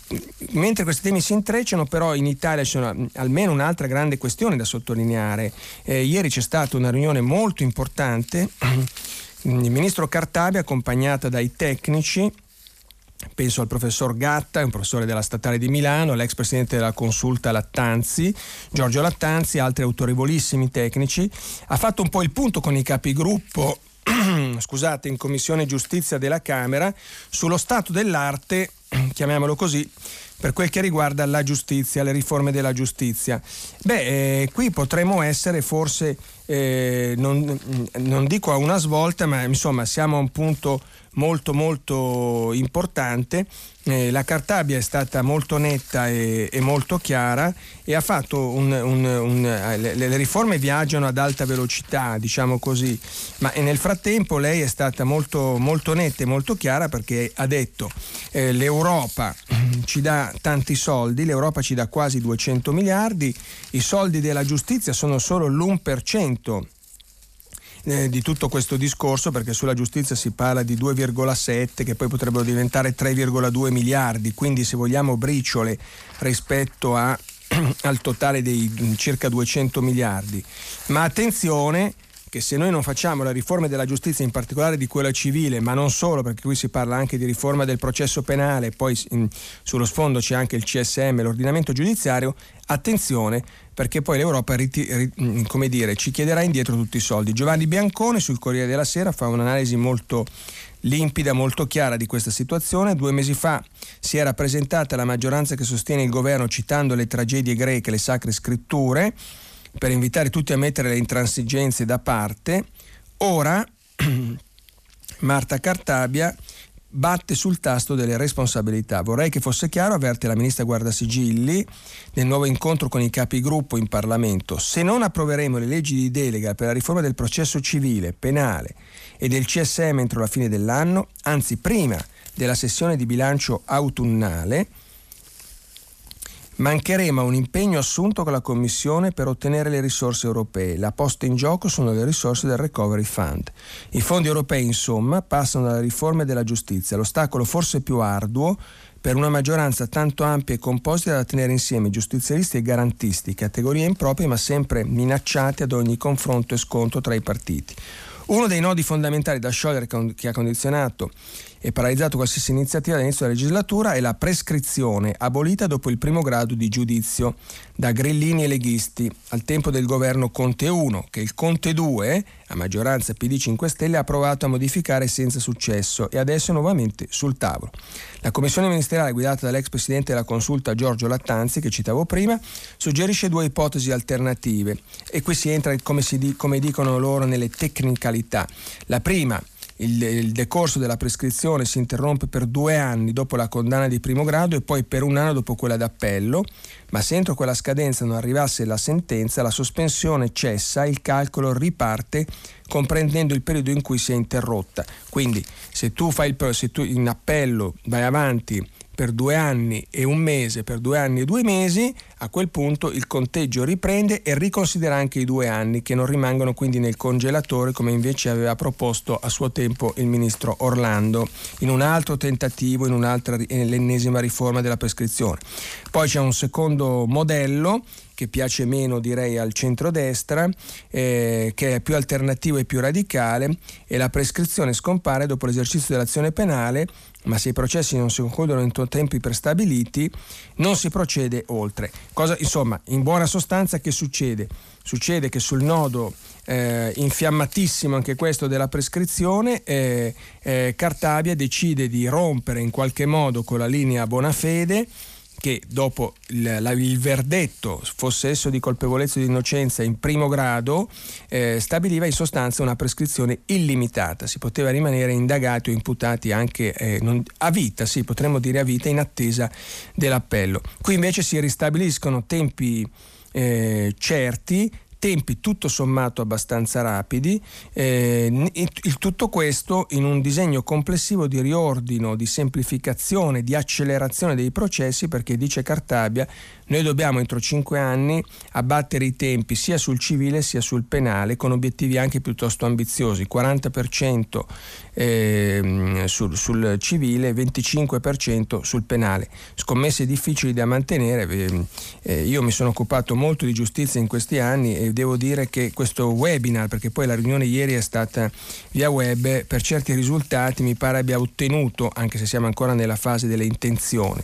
mentre questi temi si intrecciano, però in Italia c'è una, almeno un'altra grande questione da sottolineare. Eh, ieri c'è stata una riunione molto importante, il ministro Cartabia accompagnata dai tecnici Penso al professor Gatta, un professore della Statale di Milano, l'ex presidente della consulta Lattanzi, Giorgio Lattanzi, altri autorevolissimi tecnici. Ha fatto un po' il punto con i capigruppo scusate, in Commissione Giustizia della Camera sullo stato dell'arte, chiamiamolo così, per quel che riguarda la giustizia, le riforme della giustizia. Beh, eh, qui potremmo essere forse, eh, non, non, dico a una svolta, ma insomma siamo a un punto molto molto importante. Eh, la Cartabia è stata molto netta e, e molto chiara e ha fatto un, un, un, le, le, riforme viaggiano ad alta velocità, diciamo così, ma nel frattempo lei è stata molto, molto netta e molto chiara perché ha detto eh, l'Europa ci dà tanti soldi, l'Europa ci dà quasi 200 miliardi, i soldi della giustizia sono solo l'1% eh, di tutto questo discorso perché sulla giustizia si parla di 2,7 che poi potrebbero diventare 3,2 miliardi, quindi se vogliamo briciole rispetto a, al totale dei circa 200 miliardi. Ma attenzione che se noi non facciamo la riforma della giustizia, in particolare di quella civile, ma non solo, perché qui si parla anche di riforma del processo penale, poi in, sullo sfondo c'è anche il CSM, l'ordinamento giudiziario, attenzione perché poi l'Europa mm, dire, ci chiederà indietro tutti i soldi. Giovanni Biancone sul Corriere della Sera fa un'analisi molto limpida, molto chiara di questa situazione. Due mesi fa si era presentata la maggioranza che sostiene il governo citando le tragedie greche, le sacre scritture per invitare tutti a mettere le intransigenze da parte. Ora Marta Cartabia batte sul tasto delle responsabilità. Vorrei che fosse chiaro, avverte la ministra Guardasigilli nel nuovo incontro con i capigruppo in Parlamento, se non approveremo le leggi di delega per la riforma del processo civile, penale e del CSM entro la fine dell'anno, anzi prima della sessione di bilancio autunnale, Mancheremo a un impegno assunto con la Commissione per ottenere le risorse europee. La posta in gioco sono le risorse del Recovery Fund. I fondi europei, insomma, passano dalle riforme della giustizia. L'ostacolo forse più arduo per una maggioranza tanto ampia e composita da tenere insieme giustizialisti e garantisti, categorie improprie ma sempre minacciate ad ogni confronto e scontro tra i partiti. Uno dei nodi fondamentali da sciogliere che ha condizionato e paralizzato qualsiasi iniziativa all'inizio della legislatura è la prescrizione abolita dopo il primo grado di giudizio da grillini e leghisti al tempo del governo Conte 1 che il Conte 2 a maggioranza PD 5 Stelle ha provato a modificare senza successo e adesso è nuovamente sul tavolo. La commissione ministeriale guidata dall'ex presidente della consulta Giorgio Lattanzi che citavo prima suggerisce due ipotesi alternative e qui si entra come, si, come dicono loro nelle tecnicalità. La prima il, il, decorso della prescrizione si interrompe per due anni dopo la condanna di primo grado e poi per un anno dopo quella d'appello, ma se entro quella scadenza non arrivasse la sentenza, la sospensione cessa, il calcolo riparte comprendendo il periodo in cui si è interrotta. Quindi se tu fai il se tu in appello vai avanti per due anni e un mese, per due anni e due mesi, a quel punto il conteggio riprende e riconsidera anche i due anni che non rimangono quindi nel congelatore come invece aveva proposto a suo tempo il ministro Orlando in un altro tentativo, in un'altra, l'ennesima riforma della prescrizione. Poi c'è un secondo modello che piace meno direi al centrodestra, eh, che è più alternativo e più radicale e la prescrizione scompare dopo l'esercizio dell'azione penale ma se i processi non si concludono in tempi prestabiliti non si procede oltre. Cosa, insomma, in buona sostanza che succede? Succede che sul nodo eh, infiammatissimo anche questo della prescrizione, eh, eh, Cartabia decide di rompere in qualche modo con la linea Bonafede che dopo il, la, il, verdetto, fosse esso di colpevolezza o di innocenza in primo grado, eh, stabiliva in sostanza una prescrizione illimitata. Si poteva rimanere indagati o imputati anche eh, non, a vita, sì, potremmo dire a vita, in attesa dell'appello. Qui invece si ristabiliscono tempi eh, certi tempi tutto sommato abbastanza rapidi, eh, il tutto questo in un disegno complessivo di riordino, di semplificazione, di accelerazione dei processi perché dice Cartabia noi dobbiamo entro cinque anni abbattere i tempi sia sul civile sia sul penale con obiettivi anche piuttosto ambiziosi, 40% eh, sul, sul, civile, 25% sul penale. Scommesse difficili da mantenere, eh, eh, io mi sono occupato molto di giustizia in questi anni e devo dire che questo webinar, perché poi la riunione ieri è stata via web, per certi risultati mi pare abbia ottenuto, anche se siamo ancora nella fase delle intenzioni,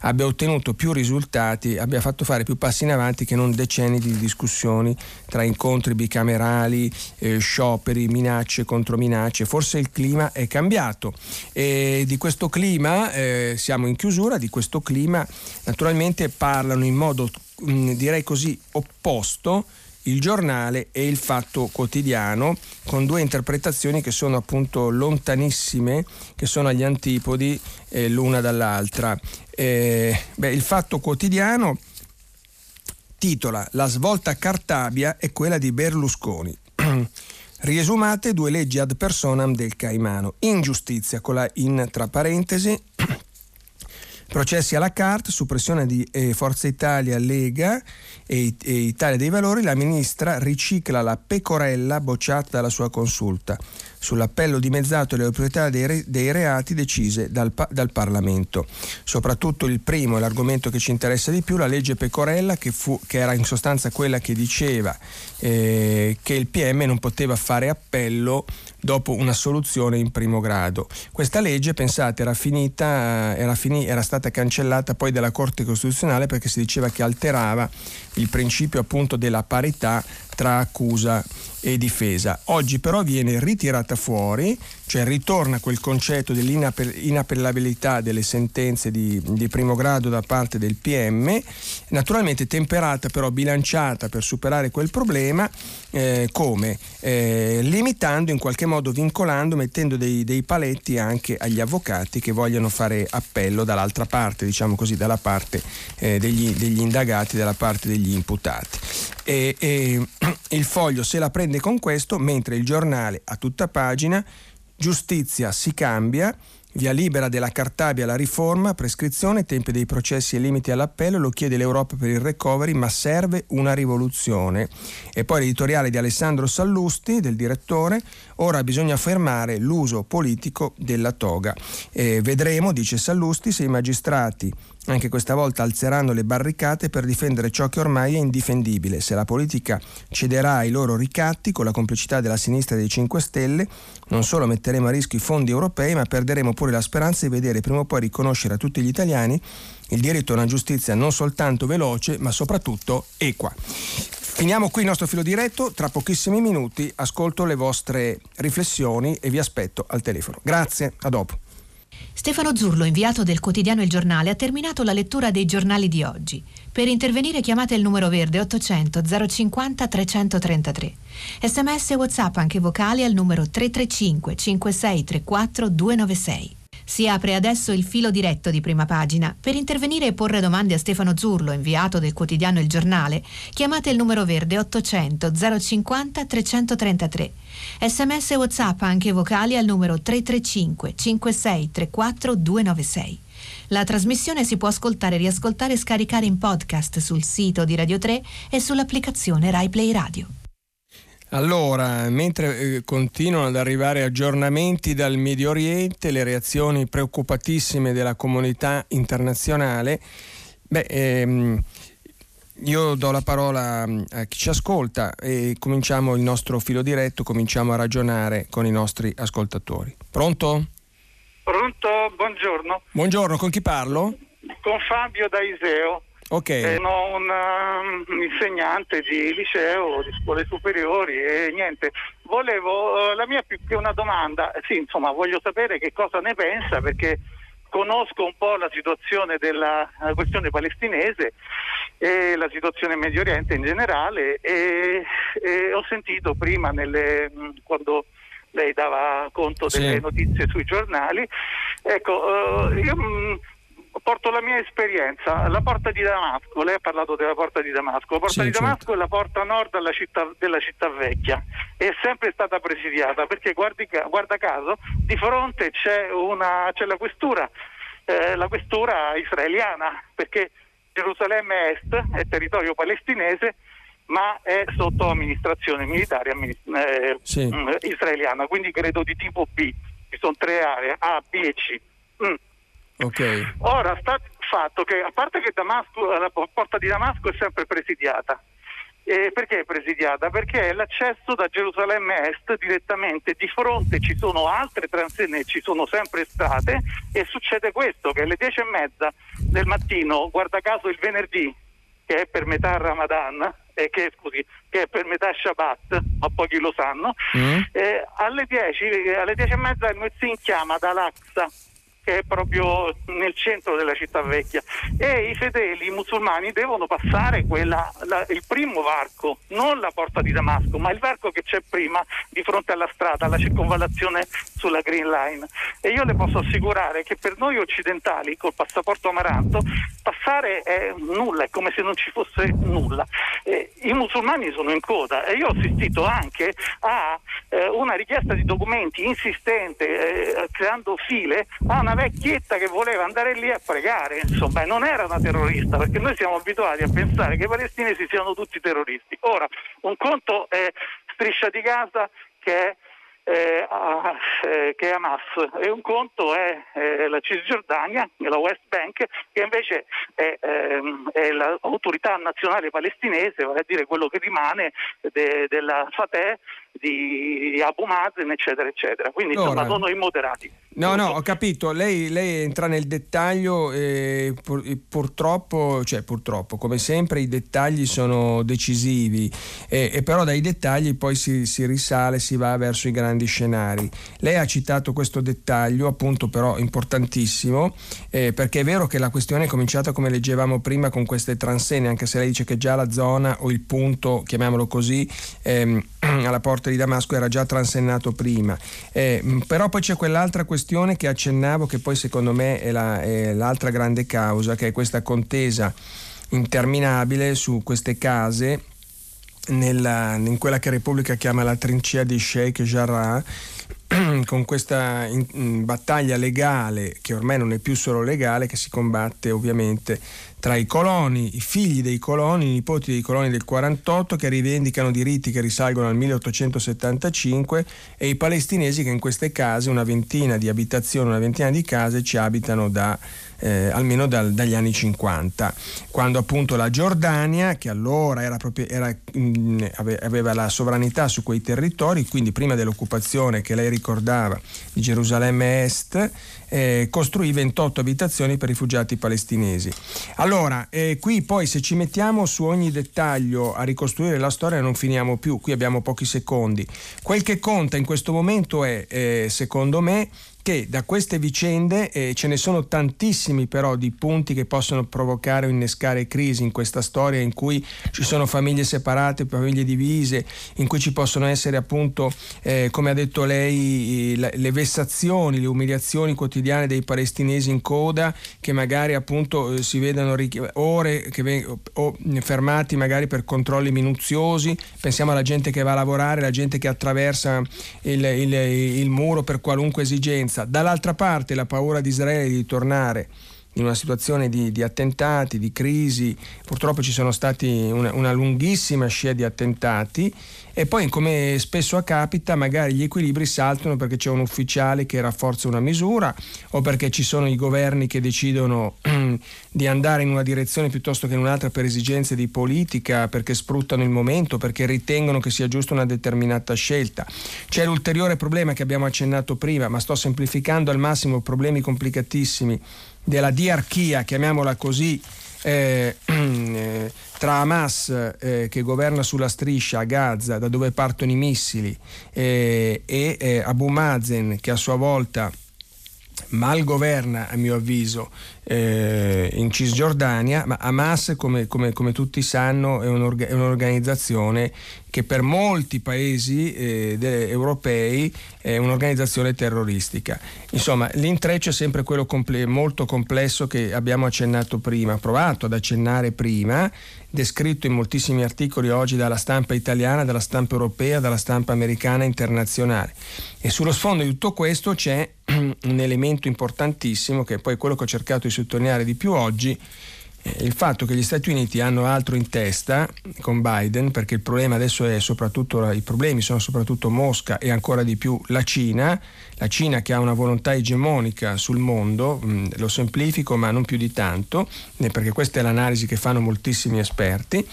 abbia ottenuto più risultati abbia fatto fare più passi in avanti che non decenni di discussioni tra incontri bicamerali, eh, scioperi, minacce contro minacce. Forse il clima è cambiato e di questo clima eh, siamo in chiusura, di questo clima naturalmente parlano in modo mh, mm, direi così opposto il giornale e il fatto quotidiano con due interpretazioni che sono appunto lontanissime, che sono agli antipodi eh, l'una dall'altra. Eh, beh, il fatto quotidiano titola La svolta Cartabia è quella di Berlusconi. Riesumate due leggi ad personam del Caimano. Ingiustizia con la in tra parentesi processi alla carte, suppressione di eh, Forza Italia, Lega e, e Italia dei Valori, la ministra ricicla la pecorella bocciata dalla sua consulta sull'appello dimezzato delle proprietà dei, re, dei reati decise dal, dal, Parlamento. Soprattutto il primo, l'argomento che ci interessa di più, la legge Pecorella, che, fu, che era in sostanza quella che diceva eh, che il PM non poteva fare appello dopo una soluzione in primo grado. Questa legge, pensate, era, finita, era, fini, era stata cancellata poi dalla Corte Costituzionale perché si diceva che alterava il principio appunto della parità tra accusa e difesa. Oggi però viene ritirata fuori, cioè ritorna quel concetto dell'inappellabilità delle sentenze di, di, primo grado da parte del PM, naturalmente temperata però bilanciata per superare quel problema, eh, come? Eh, limitando, in qualche modo vincolando, mettendo dei, dei, paletti anche agli avvocati che vogliono fare appello dall'altra parte, diciamo così, dalla parte eh, degli, degli, indagati, dalla parte degli imputati. E, e il foglio se la prende con questo, mentre il giornale a tutta pagina, giustizia si cambia, via libera della Cartabia la riforma, prescrizione, tempi dei processi e limiti all'appello, lo chiede l'Europa per il recovery, ma serve una rivoluzione. E poi l'editoriale di Alessandro Sallusti, del direttore, ora bisogna fermare l'uso politico della toga. E vedremo, dice Sallusti, se i magistrati anche questa volta alzeranno le barricate per difendere ciò che ormai è indifendibile. Se la politica cederà ai loro ricatti con la complicità della sinistra e dei 5 Stelle, non solo metteremo a rischio i fondi europei, ma perderemo pure la speranza di vedere prima o poi riconoscere a tutti gli italiani il diritto a una giustizia non soltanto veloce, ma soprattutto equa. Finiamo qui il nostro filo diretto, tra pochissimi minuti ascolto le vostre riflessioni e vi aspetto al telefono. Grazie, a dopo. Stefano Zurlo, inviato del quotidiano Il Giornale, ha terminato la lettura dei giornali di oggi. Per intervenire chiamate il numero verde 800 050 333. Sms e WhatsApp anche vocali al numero 335 5634 296. Si apre adesso il filo diretto di prima pagina. Per intervenire e porre domande a Stefano Zurlo, inviato del quotidiano Il Giornale, chiamate il numero verde 800 050 333. Sms e WhatsApp anche vocali al numero 335 5634 296. La trasmissione si può ascoltare, riascoltare e scaricare in podcast sul sito di Radio 3 e sull'applicazione RaiPlay Radio. Allora, mentre eh, continuano ad arrivare aggiornamenti dal Medio Oriente, le reazioni preoccupatissime della comunità internazionale, beh, ehm, io do la parola mm, a chi ci ascolta e cominciamo il nostro filo diretto, cominciamo a ragionare con i nostri ascoltatori. Pronto? Pronto, buongiorno. Buongiorno, con chi parlo? Con Fabio da Iseo. Ok. Sono un um, insegnante di liceo, di scuole superiori e niente, volevo, uh, la mia più che una domanda, sì insomma voglio sapere che cosa ne pensa perché conosco un po' la situazione della questione palestinese e la situazione in Medio Oriente in generale e, e ho sentito prima nelle, quando lei dava conto delle sì. notizie sui giornali, ecco, uh, io mh, porto la mia esperienza, la porta di Damasco, lei ha parlato della porta di Damasco, la porta sì, di Damasco certo. è la porta nord città, della città vecchia, è sempre stata presidiata perché guardi, guarda caso di fronte c'è, una, c'è la, questura, eh, la questura israeliana perché Gerusalemme Est è territorio palestinese ma è sotto amministrazione militare eh, sì. Mm, israeliana, quindi credo di tipo B. Ci sono tre aree, A, B e C. Mm. Okay. Ora sta fatto che a parte che Damasco, la porta di Damasco è sempre presidiata. Eh, perché è presidiata? Perché è l'accesso da Gerusalemme Est direttamente di fronte ci sono altre transenne, ci sono sempre state e succede questo che alle dieci e mezza del mattino, guarda caso il venerdì, che è per metà Ramadan, eh, che, scusi, che, è per metà Shabbat, ma pochi lo sanno, mm. eh, alle 10, alle 10 e mezza il Muezzin chiama dall'Aqsa che è proprio nel centro della città vecchia e i fedeli musulmani devono passare quella, la, il primo varco, non la porta di Damasco, ma il varco che c'è prima di fronte alla strada, la circonvallazione sulla Green Line. E io le posso assicurare che per noi occidentali col passaporto amaranto passare è nulla, è come se non ci fosse nulla. Eh, I musulmani sono in coda e io ho assistito anche a eh, una richiesta di documenti insistente, eh, creando file, a una vecchietta che voleva andare lì a pregare, insomma, e non era una terrorista, perché noi siamo abituati a pensare che i palestinesi siano tutti terroristi. Ora, un conto è striscia di Gaza che è eh, eh, che è Hamas e un conto è eh, la Cisgiordania, la West Bank, che invece è, ehm, è, l'autorità nazionale palestinese, vale a dire quello che rimane de, della Fateh di Abu Mazen, eccetera, eccetera. Quindi Ora, insomma sono immoderati. No, no, ho capito. Lei, lei entra nel dettaglio e, pur, e, purtroppo, cioè purtroppo, come sempre, i dettagli sono decisivi, e, e però dai dettagli poi si, si, risale, si va verso i grandi scenari. Lei ha citato questo dettaglio, appunto, però importantissimo, eh, perché è vero che la questione è cominciata, come leggevamo prima, con queste transenne, anche se lei dice che già la zona o il punto, chiamiamolo così, ehm, alla porta di Damasco era già transennato prima. Eh, però poi c'è quell'altra questione che accennavo, che poi secondo me è, la, è l'altra grande causa, che è questa contesa interminabile su queste case nella, in quella che Repubblica chiama la trincea di Sheikh Jarrah con questa in, in battaglia legale che ormai non è più solo legale che si combatte ovviamente tra i coloni, i figli dei coloni, i nipoti dei coloni del 48 che rivendicano diritti che risalgono al 1875 e i palestinesi che in queste case, una ventina di abitazioni, una ventina di case ci abitano da eh, almeno dal, dagli anni 50, quando appunto la Giordania, che allora era proprio, era, mh, mm, aveva la sovranità su quei territori, quindi prima dell'occupazione che lei ricordava di Gerusalemme Est, eh, costruì 28 abitazioni per rifugiati palestinesi. Allora, eh, qui poi se ci mettiamo su ogni dettaglio a ricostruire la storia non finiamo più, qui abbiamo pochi secondi. Quel che conta in questo momento è, eh, secondo me, che da queste vicende eh, ce ne sono tantissimi però di punti che possono provocare o innescare crisi in questa storia in cui ci sono famiglie separate, famiglie divise, in cui ci possono essere appunto, eh, come ha detto lei, le vessazioni, le umiliazioni quotidiane dei palestinesi in coda che magari appunto eh, si vedono ore o fermati magari per controlli minuziosi, pensiamo alla gente che va a lavorare, la gente che attraversa il, il, il muro per qualunque esigenza, dall'altra parte la paura di Israele di tornare in una situazione di, di, attentati, di crisi, purtroppo ci sono stati una, una, lunghissima scia di attentati e poi come spesso capita magari gli equilibri saltano perché c'è un ufficiale che rafforza una misura o perché ci sono i governi che decidono di andare in una direzione piuttosto che in un'altra per esigenze di politica, perché sfruttano il momento, perché ritengono che sia giusta una determinata scelta. C'è l'ulteriore problema che abbiamo accennato prima, ma sto semplificando al massimo problemi complicatissimi della diarchia, chiamiamola così, eh, eh, tra Hamas eh, che governa sulla striscia a Gaza da dove partono i missili eh, e eh, Abu Mazen che a sua volta mal governa a mio avviso eh, in Cisgiordania, ma Hamas come, come, come tutti sanno è, un'orga- è, un'organizzazione che per molti paesi eh, de- europei è un'organizzazione terroristica. Insomma, l'intreccio è sempre quello comple- molto complesso che abbiamo accennato prima, provato ad accennare prima, descritto in moltissimi articoli oggi dalla stampa italiana, dalla stampa europea, dalla stampa americana internazionale. E sullo sfondo di tutto questo c'è un elemento importantissimo che è poi quello che ho cercato di sottolineare di più oggi, eh, il fatto che gli Stati Uniti hanno altro in testa con Biden, perché il problema adesso è soprattutto, i problemi sono soprattutto Mosca e ancora di più la Cina, la Cina che ha una volontà egemonica sul mondo, mm, lo semplifico ma non più di tanto, perché questa è l'analisi che fanno moltissimi esperti.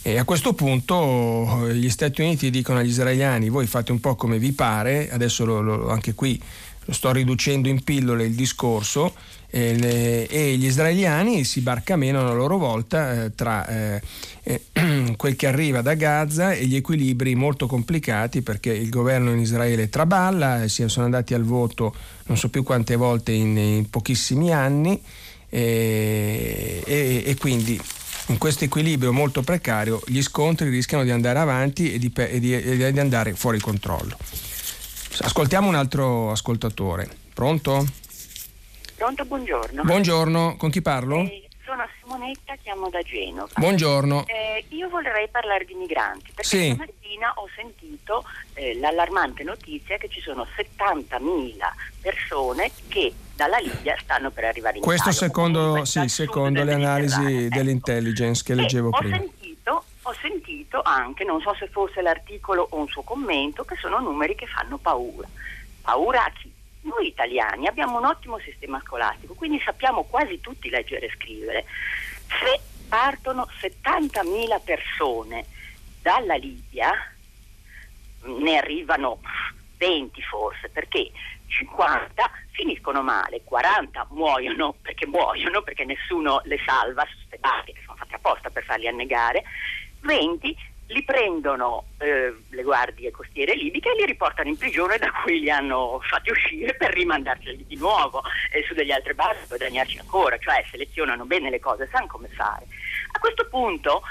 E a questo punto eh, gli Stati Uniti dicono agli israeliani voi fate un po' come vi pare, adesso lo, lo, anche qui sto riducendo in pillole il discorso, eh, le, e gli israeliani si barcamenano a loro volta eh, tra eh, eh quel che arriva da Gaza e gli equilibri molto complicati perché il governo in Israele traballa, eh, si sono andati al voto non so più quante volte in, in pochissimi anni e, e, quindi in questo equilibrio molto precario gli scontri rischiano di andare avanti e di, e di, e di andare fuori controllo. Ascoltiamo un altro ascoltatore. Pronto? Pronto, buongiorno. Buongiorno, con chi parlo? Eh, sono Simonetta, chiamo da Genova. Buongiorno. Eh, io vorrei parlare di migranti, perché sì. stamattina ho sentito eh, l'allarmante notizia che ci sono 70.000 persone che dalla Libia stanno per arrivare in Questo Italia. secondo, sì, secondo le analisi ecco. dell'intelligence che leggevo prima. Ho sentito anche, non so se fosse l'articolo o un suo commento, che sono numeri che fanno paura. Paura a chi? Noi italiani abbiamo un ottimo sistema scolastico, quindi sappiamo quasi tutti leggere e scrivere. Se partono 70.000 persone dalla Libia, ne arrivano 20 forse, perché 50 finiscono male, 40 muoiono perché muoiono, perché nessuno le salva, sospettate che sono fatti apposta per farli annegare, 20 li prendono eh, le guardie costiere libiche e li riportano in prigione da cui li hanno fatti uscire per rimandarceli di nuovo eh, su degli altri basi per guadagnarci ancora, cioè selezionano bene le cose, sanno come fare. A questo punto,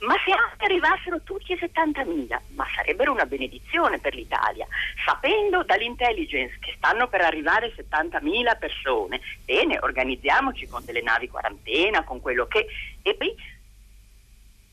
ma se anche arrivassero tutti i 70.000, ma sarebbero una benedizione per l'Italia, sapendo dall'intelligence che stanno per arrivare 70.000 persone, bene, organizziamoci con delle navi quarantena, con quello che... E poi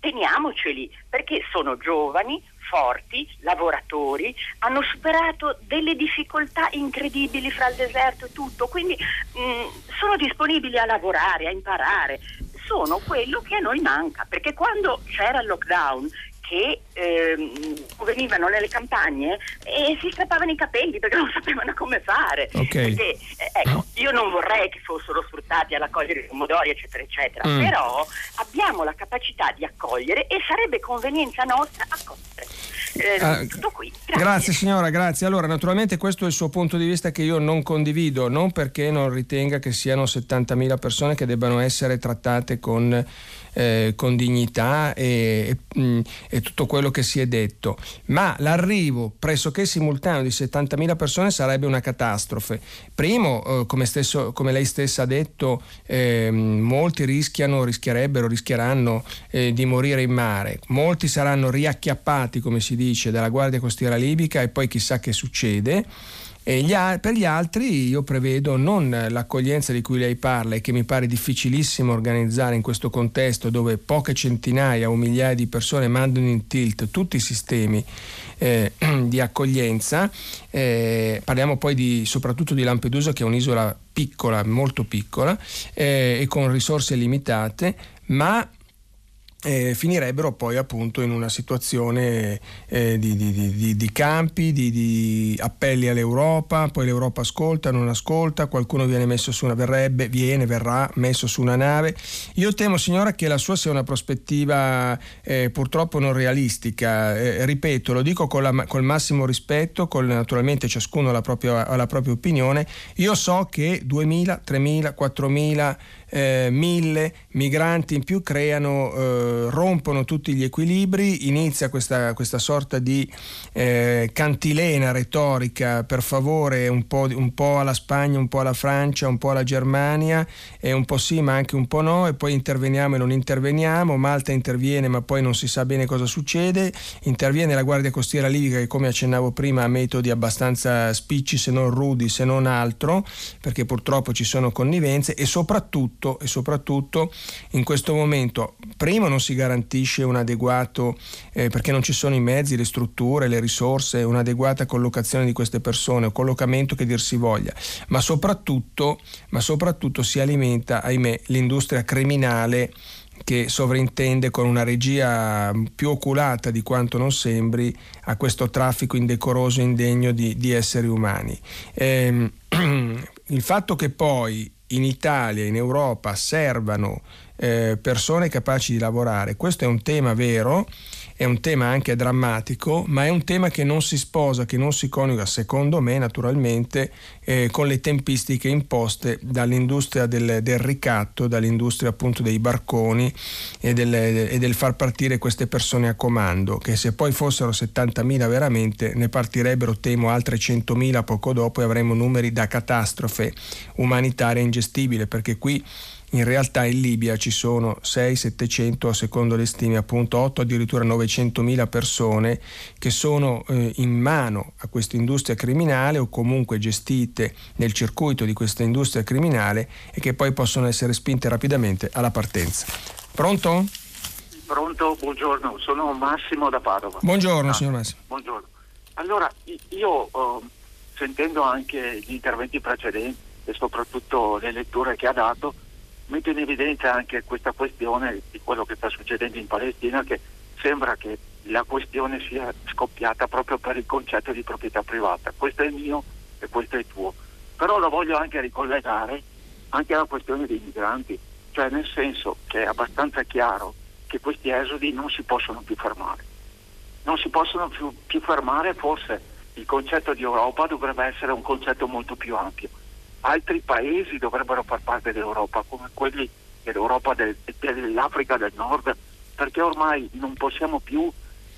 teniamoceli perché sono giovani, forti, lavoratori, hanno superato delle difficoltà incredibili fra il deserto e tutto, quindi mh, mm, sono disponibili a lavorare, a imparare. Sono quello che a noi manca, perché quando c'era il lockdown che ehm, venivano nelle campagne e si strappavano i capelli perché non sapevano come fare. Okay. Perché, eh, ecco, io non vorrei che fossero sfruttati ad accogliere i pomodori, eccetera, eccetera, mm. però abbiamo la capacità di accogliere e sarebbe convenienza nostra accogliere. Eh, ah, tutto qui. Grazie. grazie. signora, grazie. Allora, naturalmente questo è il suo punto di vista che io non condivido, non perché non ritenga che siano 70.000 persone che debbano essere trattate con eh, con dignità e, e, mm, e, tutto quello che si è detto, ma l'arrivo pressoché simultaneo di 70.000 persone sarebbe una catastrofe. Primo, eh, come, stesso, come, lei stessa ha detto, eh, molti rischiano, rischierebbero, rischieranno eh, di morire in mare, molti saranno riacchiappati, come si dice, dalla Guardia Costiera Libica e poi chissà che succede. Gli, per gli altri io prevedo non l'accoglienza di cui lei parla e che mi pare difficilissimo organizzare in questo contesto dove poche centinaia o migliaia di persone mandano in tilt tutti i sistemi eh, di accoglienza. Eh, parliamo poi di, soprattutto di Lampedusa che è un'isola piccola, molto piccola eh, e con risorse limitate, ma eh, finirebbero poi appunto in una situazione eh, di, di, di, di, campi, di, appelli all'Europa, poi l'Europa ascolta, non ascolta, qualcuno viene messo su una, verrebbe, viene, verrà messo su una nave. Io temo signora che la sua sia una prospettiva eh, purtroppo non realistica, eh, ripeto, lo dico la, col massimo rispetto, con, naturalmente ciascuno ha la, propria, ha la propria opinione, io so che 2.000, 3.000, 4.000 eh, mille migranti in più creano, eh, rompono tutti gli equilibri, inizia questa, questa sorta di eh, cantilena retorica, per favore, un po', un po' alla Spagna, un po' alla Francia, un po' alla Germania, e un po' sì ma anche un po' no, e poi interveniamo e non interveniamo, Malta interviene ma poi non si sa bene cosa succede, interviene la Guardia Costiera Libica che come accennavo prima ha metodi abbastanza spicci se non rudi se non altro, perché purtroppo ci sono connivenze e soprattutto soprattutto, e soprattutto in questo momento, primo non si garantisce un adeguato, eh, perché non ci sono i mezzi, le strutture, le risorse, un'adeguata collocazione di queste persone, o collocamento che dir si voglia, ma soprattutto, ma soprattutto si alimenta, ahimè, l'industria criminale che sovrintende con una regia più oculata di quanto non sembri a questo traffico indecoroso e indegno di, di esseri umani. Eh, il fatto che poi in Italia, in Europa servano eh, persone capaci di lavorare. Questo è un tema vero, è un tema anche drammatico, ma è un tema che non si sposa, che non si coniuga, secondo me, naturalmente, eh, con le tempistiche imposte dall'industria del, del ricatto, dall'industria appunto dei barconi e del, e del, far partire queste persone a comando, che se poi fossero 70.000 veramente, ne partirebbero, temo, altre 100.000 poco dopo e avremmo numeri da catastrofe umanitaria ingestibile, perché qui in realtà in Libia ci sono 6-700, secondo le stime appunto 8, addirittura 900 mila persone che sono eh, in mano a questa industria criminale o comunque gestite nel circuito di questa industria criminale e che poi possono essere spinte rapidamente alla partenza. Pronto? Pronto, buongiorno, sono Massimo da Padova. Buongiorno ah, signor Massimo. Buongiorno. Allora, io uh, sentendo anche gli interventi precedenti e soprattutto le letture che ha dato, metto in evidenza anche questa questione di quello che sta succedendo in Palestina, che sembra che la questione sia scoppiata proprio per il concetto di proprietà privata. Questo è mio e questo è tuo. Però lo voglio anche ricollegare anche alla questione dei migranti, cioè nel senso che è abbastanza chiaro che questi esodi non si possono più fermare. Non si possono più, più fermare, forse il concetto di Europa dovrebbe essere un concetto molto più ampio altri paesi dovrebbero far parte dell'Europa, come quelli dell'Europa del, dell'Africa del Nord, perché ormai non possiamo più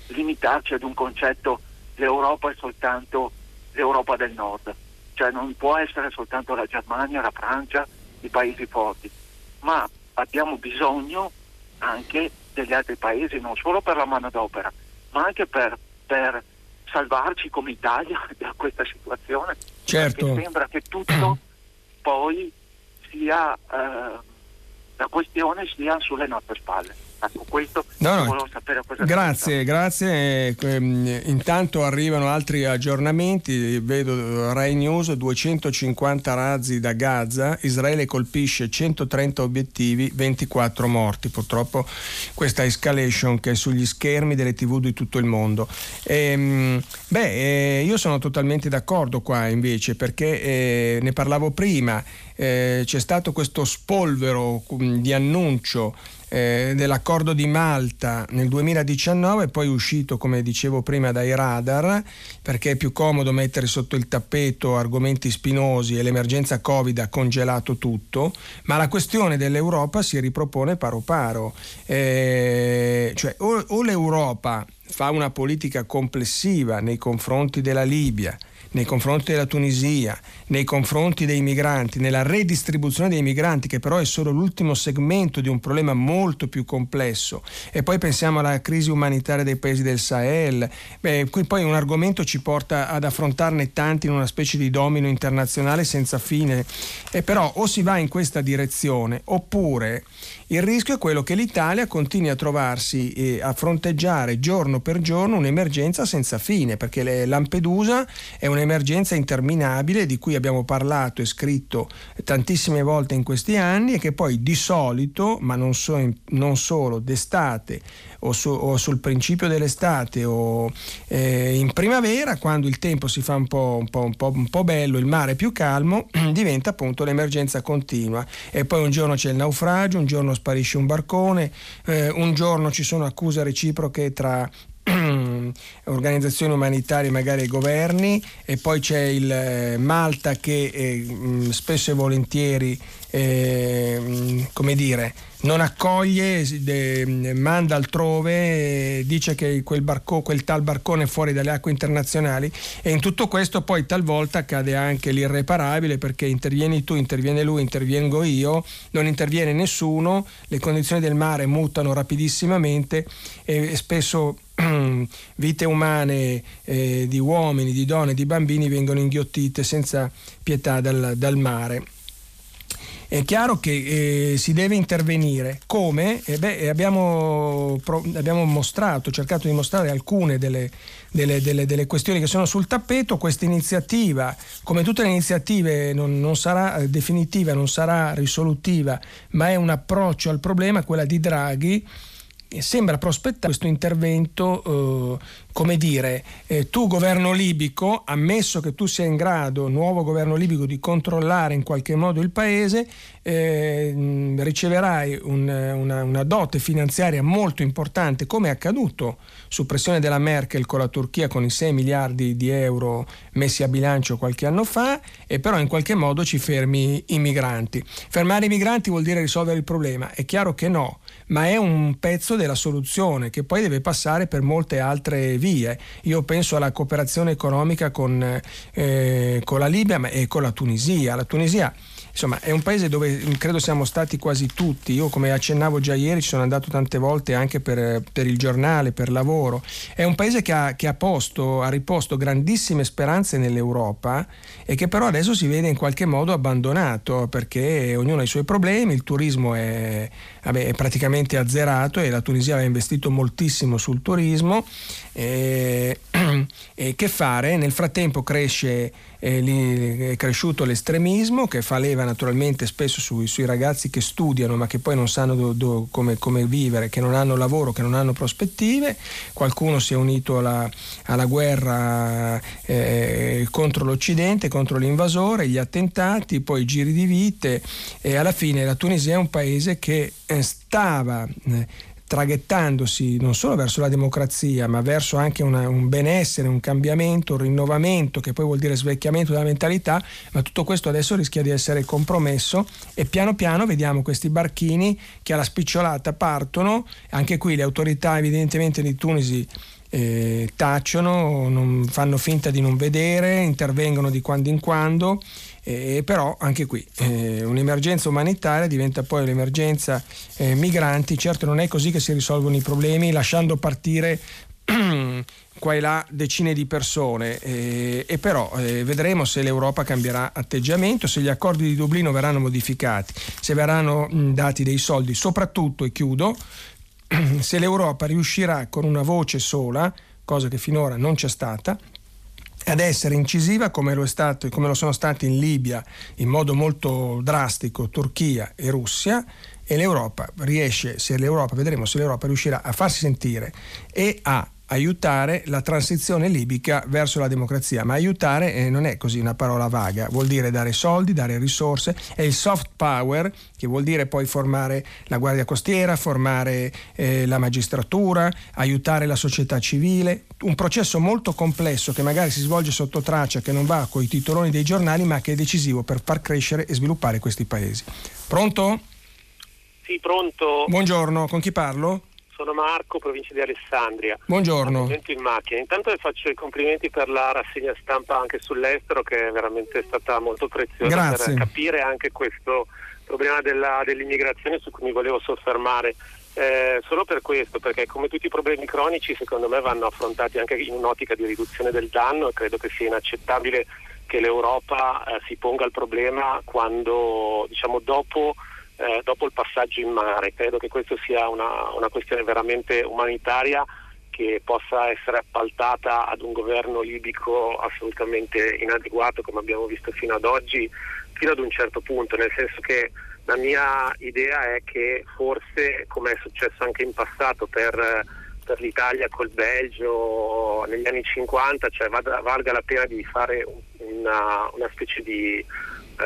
limitarci ad un concetto l'Europa è soltanto l'Europa del Nord, cioè non può essere soltanto la Germania, la Francia, i paesi forti, ma abbiamo bisogno anche degli altri paesi, non solo per la manodopera, ma anche per, per salvarci come Italia da questa situazione. Certo. Perché sembra che tutto poi sia, eh, la questione sia sulle nostre spalle. Ecco, questo no, no. sapere cosa Grazie, grazie. Ehm, intanto arrivano altri aggiornamenti, vedo Rai News, 250 razzi da Gaza, Israele colpisce 130 obiettivi, 24 morti. Purtroppo questa escalation che è sugli schermi delle tv di tutto il mondo. E, ehm, beh, eh, io sono totalmente d'accordo qua invece perché eh, ne parlavo prima eh, c'è stato questo spolvero mh, di annuncio eh, dell'accordo di Malta nel 2019, poi uscito, come dicevo prima, dai radar, perché è più comodo mettere sotto il tappeto argomenti spinosi e l'emergenza Covid ha congelato tutto, ma la questione dell'Europa si ripropone paro paro. Eh, cioè, o, o l'Europa fa una politica complessiva nei confronti della Libia, nei confronti della Tunisia, nei confronti dei migranti, nella redistribuzione dei migranti, che però è solo l'ultimo segmento di un problema molto più complesso. E poi pensiamo alla crisi umanitaria dei paesi del Sahel. Beh, qui poi un argomento ci porta ad affrontarne tanti in una specie di domino internazionale senza fine. E però o si va in questa direzione oppure il rischio è quello che l'Italia continui a trovarsi eh, a fronteggiare giorno per giorno un'emergenza senza fine, perché Lampedusa è un'emergenza interminabile di cui abbiamo parlato e scritto tantissime volte in questi anni e che poi di solito, ma non, so, non solo, d'estate o, su, o, sul principio dell'estate o eh, in primavera, quando il tempo si fa un po', un, po', un, po', un po', bello, il mare è più calmo, diventa appunto l'emergenza continua. E poi un giorno c'è il naufragio, un giorno sparisce un barcone, eh, un giorno ci sono accuse reciproche tra organizzazioni umanitarie, magari governi, e poi c'è il eh, Malta che eh, spesso e volentieri, eh, come dire, non accoglie, manda altrove, dice che quel, barco, quel tal barcone è fuori dalle acque internazionali e in tutto questo poi talvolta accade anche l'irreparabile perché intervieni tu, interviene lui, intervengo io, non interviene nessuno, le condizioni del mare mutano rapidissimamente e spesso vite umane eh, di uomini, di donne, di bambini vengono inghiottite senza pietà dal, dal mare. È chiaro che eh, si deve intervenire. Come? Eh beh, abbiamo, pro, abbiamo, mostrato, cercato di mostrare alcune delle, delle, delle, delle, questioni che sono sul tappeto. Questa iniziativa, come tutte le iniziative, non, non sarà eh, definitiva, non sarà risolutiva, ma è un approccio al problema, quella di Draghi sembra prospettare questo intervento, eh, come dire, eh, tu governo libico, ammesso che tu sia in grado, nuovo governo libico, di controllare in qualche modo il paese, eh, riceverai un, una, una, dote finanziaria molto importante, come è accaduto su pressione della Merkel con la Turchia con i 6 miliardi di euro messi a bilancio qualche anno fa, e però in qualche modo ci fermi i migranti. Fermare i migranti vuol dire risolvere il problema? È chiaro che no ma è un pezzo della soluzione che poi deve passare per molte altre vie. Io penso alla cooperazione economica con, eh, con la Libia e con la Tunisia. La Tunisia insomma è un paese dove credo siamo stati quasi tutti, io come accennavo già ieri ci sono andato tante volte anche per, per il giornale, per lavoro, è un paese che ha, che ha, posto, ha riposto grandissime speranze nell'Europa e che però adesso si vede in qualche modo abbandonato perché ognuno ha i suoi problemi, il turismo è, vabbè, è praticamente azzerato e la Tunisia aveva investito moltissimo sul turismo e, e che fare? Nel frattempo cresce eh, è cresciuto l'estremismo che fa leva naturalmente spesso sui, sui ragazzi che studiano ma che poi non sanno do, do, come, come, vivere, che non hanno lavoro, che non hanno prospettive. Qualcuno si è unito alla, alla guerra eh, contro l'Occidente, contro l'invasore, gli attentati, poi i giri di vite e alla fine la Tunisia è un paese che eh, stava eh, traghettandosi non solo verso la democrazia, ma verso anche una, un benessere, un cambiamento, un rinnovamento, che poi vuol dire svecchiamento della mentalità, ma tutto questo adesso rischia di essere compromesso e piano piano vediamo questi barchini che alla spicciolata partono, anche qui le autorità evidentemente di Tunisi eh, tacciono, fanno finta di non vedere, intervengono di quando in quando eh, però anche qui eh, un'emergenza umanitaria diventa poi l'emergenza eh, migranti, certo non è così che si risolvono i problemi lasciando partire qua e là decine di persone. Eh, e però eh, vedremo se l'Europa cambierà atteggiamento, se gli accordi di Dublino verranno modificati, se verranno mh, dati dei soldi, soprattutto, e chiudo, se l'Europa riuscirà con una voce sola, cosa che finora non c'è stata, ad essere incisiva come lo, stato, come lo sono stati in Libia in modo molto drastico Turchia e Russia e l'Europa riesce, se l'Europa, vedremo se l'Europa riuscirà a farsi sentire e a aiutare la transizione libica verso la democrazia, ma aiutare eh, non è così una parola vaga, vuol dire dare soldi, dare risorse, è il soft power che vuol dire poi formare la Guardia Costiera, formare eh, la magistratura, aiutare la società civile, un processo molto complesso che magari si svolge sotto traccia, che non va con i titoloni dei giornali, ma che è decisivo per far crescere e sviluppare questi paesi. Pronto? Sì, pronto. Buongiorno, con chi parlo? Sono Marco, provincia di Alessandria. Buongiorno. in macchina. Intanto le faccio i complimenti per la rassegna stampa anche sull'estero che è veramente stata molto preziosa Grazie. per capire anche questo problema della, dell'immigrazione su cui mi volevo soffermare. Eh, solo per questo, perché come tutti i problemi cronici secondo me vanno affrontati anche in un'ottica di riduzione del danno e credo che sia inaccettabile che l'Europa eh, si ponga il problema quando diciamo dopo eh, dopo il passaggio in mare. Credo che questa sia una, una questione veramente umanitaria che possa essere appaltata ad un governo libico assolutamente inadeguato come abbiamo visto fino ad oggi, fino ad un certo punto, nel senso che la mia idea è che forse, come è successo anche in passato per, per l'Italia col Belgio negli anni 50, cioè valga la pena di fare una, una specie di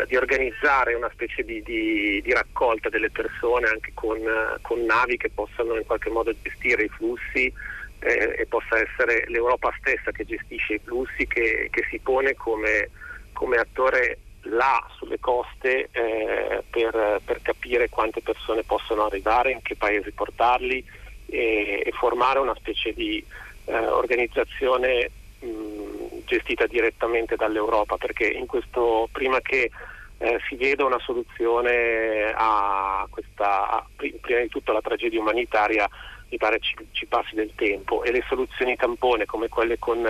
di organizzare una specie di, di, di, raccolta delle persone anche con, con, navi che possano in qualche modo gestire i flussi eh, e possa essere l'Europa stessa che gestisce i flussi, che, che si pone come, come, attore là sulle coste eh, per, per, capire quante persone possono arrivare, in che paesi portarli e, e formare una specie di eh, organizzazione mh, gestita direttamente dall'Europa, perché in questo, prima che eh, si veda una soluzione a questa, a, prima di tutto alla tragedia umanitaria, mi pare ci, ci, passi del tempo e le soluzioni tampone come quelle con,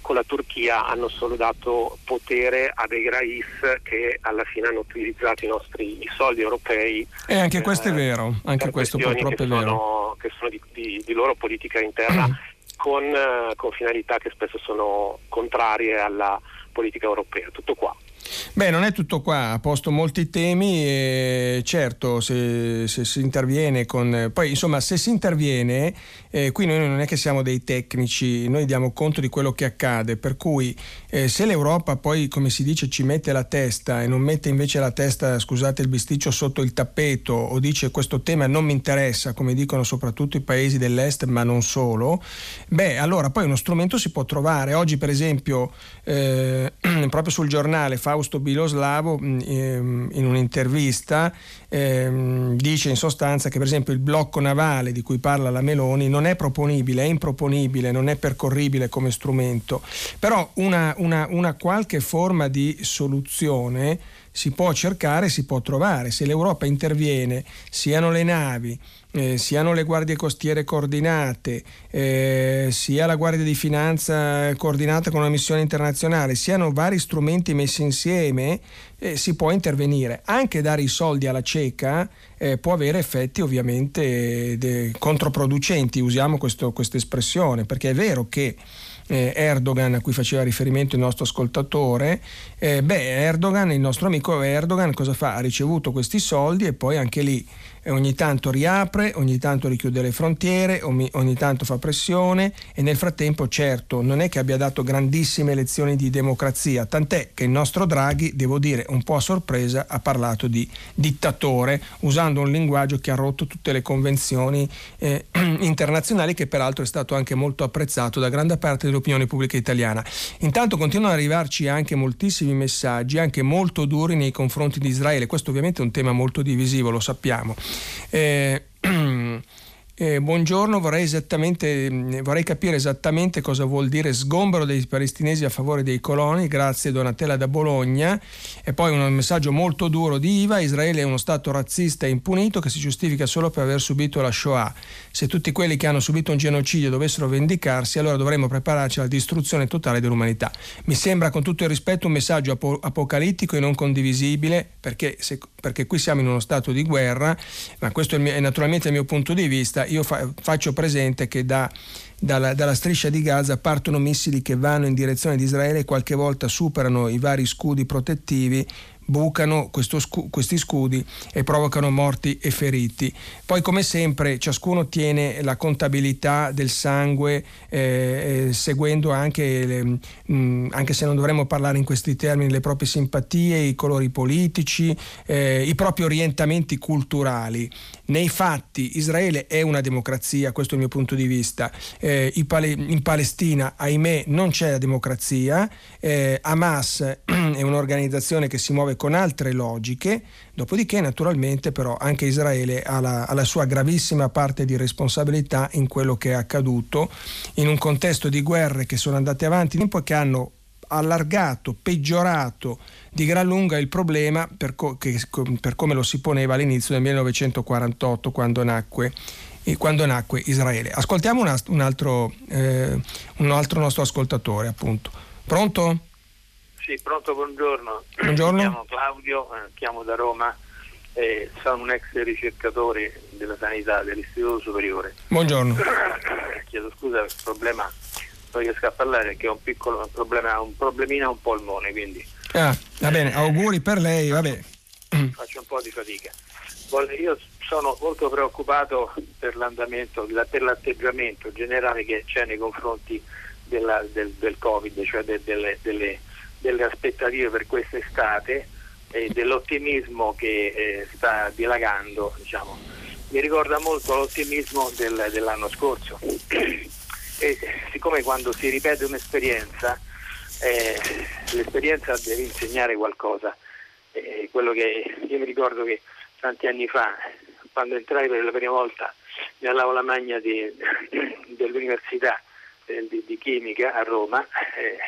con, la Turchia hanno solo dato potere a dei rais che alla fine hanno utilizzato i nostri i soldi europei. E anche questo è vero, anche questo purtroppo è vero. Sono, che sono di, di, di loro politica interna. con, eh, con finalità che spesso sono contrarie alla politica europea. Tutto qua. Beh, non è tutto qua, ha posto molti temi e certo se, se si interviene con... Poi insomma se si interviene, eh, qui noi non è che siamo dei tecnici, noi diamo conto di quello che accade, per cui eh, se l'Europa poi come si dice ci mette la testa e non mette invece la testa, scusate il bisticcio, sotto il tappeto o dice questo tema non mi interessa, come dicono soprattutto i paesi dell'est ma non solo, beh allora poi uno strumento si può trovare. Oggi per esempio eh, proprio sul giornale Fausto Biloslavo mm, ehm, in un'intervista ehm, dice in sostanza che per esempio il blocco navale di cui parla la Meloni non è proponibile, è improponibile, non è percorribile come strumento, però una, una, una qualche forma di soluzione si può cercare, si può trovare. Se l'Europa interviene, siano le navi, eh, siano le guardie costiere coordinate, eh, sia la Guardia di Finanza coordinata con una missione internazionale, siano vari strumenti messi insieme, eh, si può intervenire. Anche dare i soldi alla cieca eh, può avere effetti ovviamente de- controproducenti, usiamo questa espressione, perché è vero che eh, Erdogan a cui faceva riferimento il nostro ascoltatore, eh, beh Erdogan, il nostro amico Erdogan cosa fa? Ha ricevuto questi soldi e poi anche lì ogni tanto riapre, ogni tanto richiude le frontiere, ogni, ogni, tanto fa pressione e nel frattempo certo non è che abbia dato grandissime lezioni di democrazia, tant'è che il nostro Draghi, devo dire un po' a sorpresa, ha parlato di dittatore usando un linguaggio che ha rotto tutte le convenzioni eh, internazionali che peraltro è stato anche molto apprezzato da grande parte dell'opinione pubblica italiana. Intanto continuano ad arrivarci anche moltissimi messaggi, anche molto duri nei confronti di Israele, questo ovviamente è un tema molto divisivo, lo sappiamo. Eh, Eh, buongiorno, vorrei, vorrei, capire esattamente cosa vuol dire sgombero dei palestinesi a favore dei coloni, grazie Donatella da Bologna. E poi un messaggio molto duro di Iva, Israele è uno Stato razzista e impunito che si giustifica solo per aver subito la Shoah. Se tutti quelli che hanno subito un genocidio dovessero vendicarsi, allora dovremmo prepararci alla distruzione totale dell'umanità. Mi sembra con tutto il rispetto un messaggio ap- apocalittico e non condivisibile, perché, se, perché, qui siamo in uno stato di guerra, ma questo è, mio, è naturalmente il mio punto di vista io fa, faccio presente che da, dalla, dalla, striscia di Gaza partono missili che vanno in direzione di Israele e qualche volta superano i vari scudi protettivi bucano scu- questi scudi e provocano morti e feriti. Poi come sempre ciascuno tiene la contabilità del sangue eh, eh, seguendo anche, le, mh, mm, anche se non dovremmo parlare in questi termini, le proprie simpatie, i colori politici, eh, i propri orientamenti culturali. Nei fatti Israele è una democrazia, questo è il mio punto di vista. Eh, in Palestina, ahimè, non c'è la democrazia. Eh, Hamas è un'organizzazione che si muove con altre logiche, dopodiché naturalmente però anche Israele ha la, ha la sua gravissima parte di responsabilità in quello che è accaduto in un contesto di guerre che sono andate avanti che hanno allargato, peggiorato di gran lunga il problema per, co- che, per come lo si poneva all'inizio del 1948 quando nacque quando nacque Israele. Ascoltiamo una, un, altro, eh, un, altro, nostro ascoltatore, appunto. Pronto? Sì, pronto, buongiorno. Buongiorno. Mi chiamo Claudio, eh, chiamo da Roma, eh, sono un ex ricercatore della sanità dell'Istituto Superiore. Buongiorno. Chiedo scusa per il problema, non riesco a parlare perché ho un piccolo problema, un problemino a un polmone, quindi Ah, va bene, auguri per lei, vabbè. Faccio un po' di fatica. Io sono molto preoccupato per l'andamento, per l'atteggiamento generale che c'è nei confronti della, del, del, Covid, cioè de, delle, delle, delle, aspettative per quest'estate e dell'ottimismo che eh, sta dilagando. Diciamo. Mi ricorda molto l'ottimismo del, dell'anno scorso. E siccome quando si ripete un'esperienza eh, l'esperienza deve insegnare qualcosa. Eh, quello che io mi ricordo che tanti anni fa, quando entrai per la prima volta nell'aula magna di, dell'Università eh, di, di, Chimica a Roma, eh,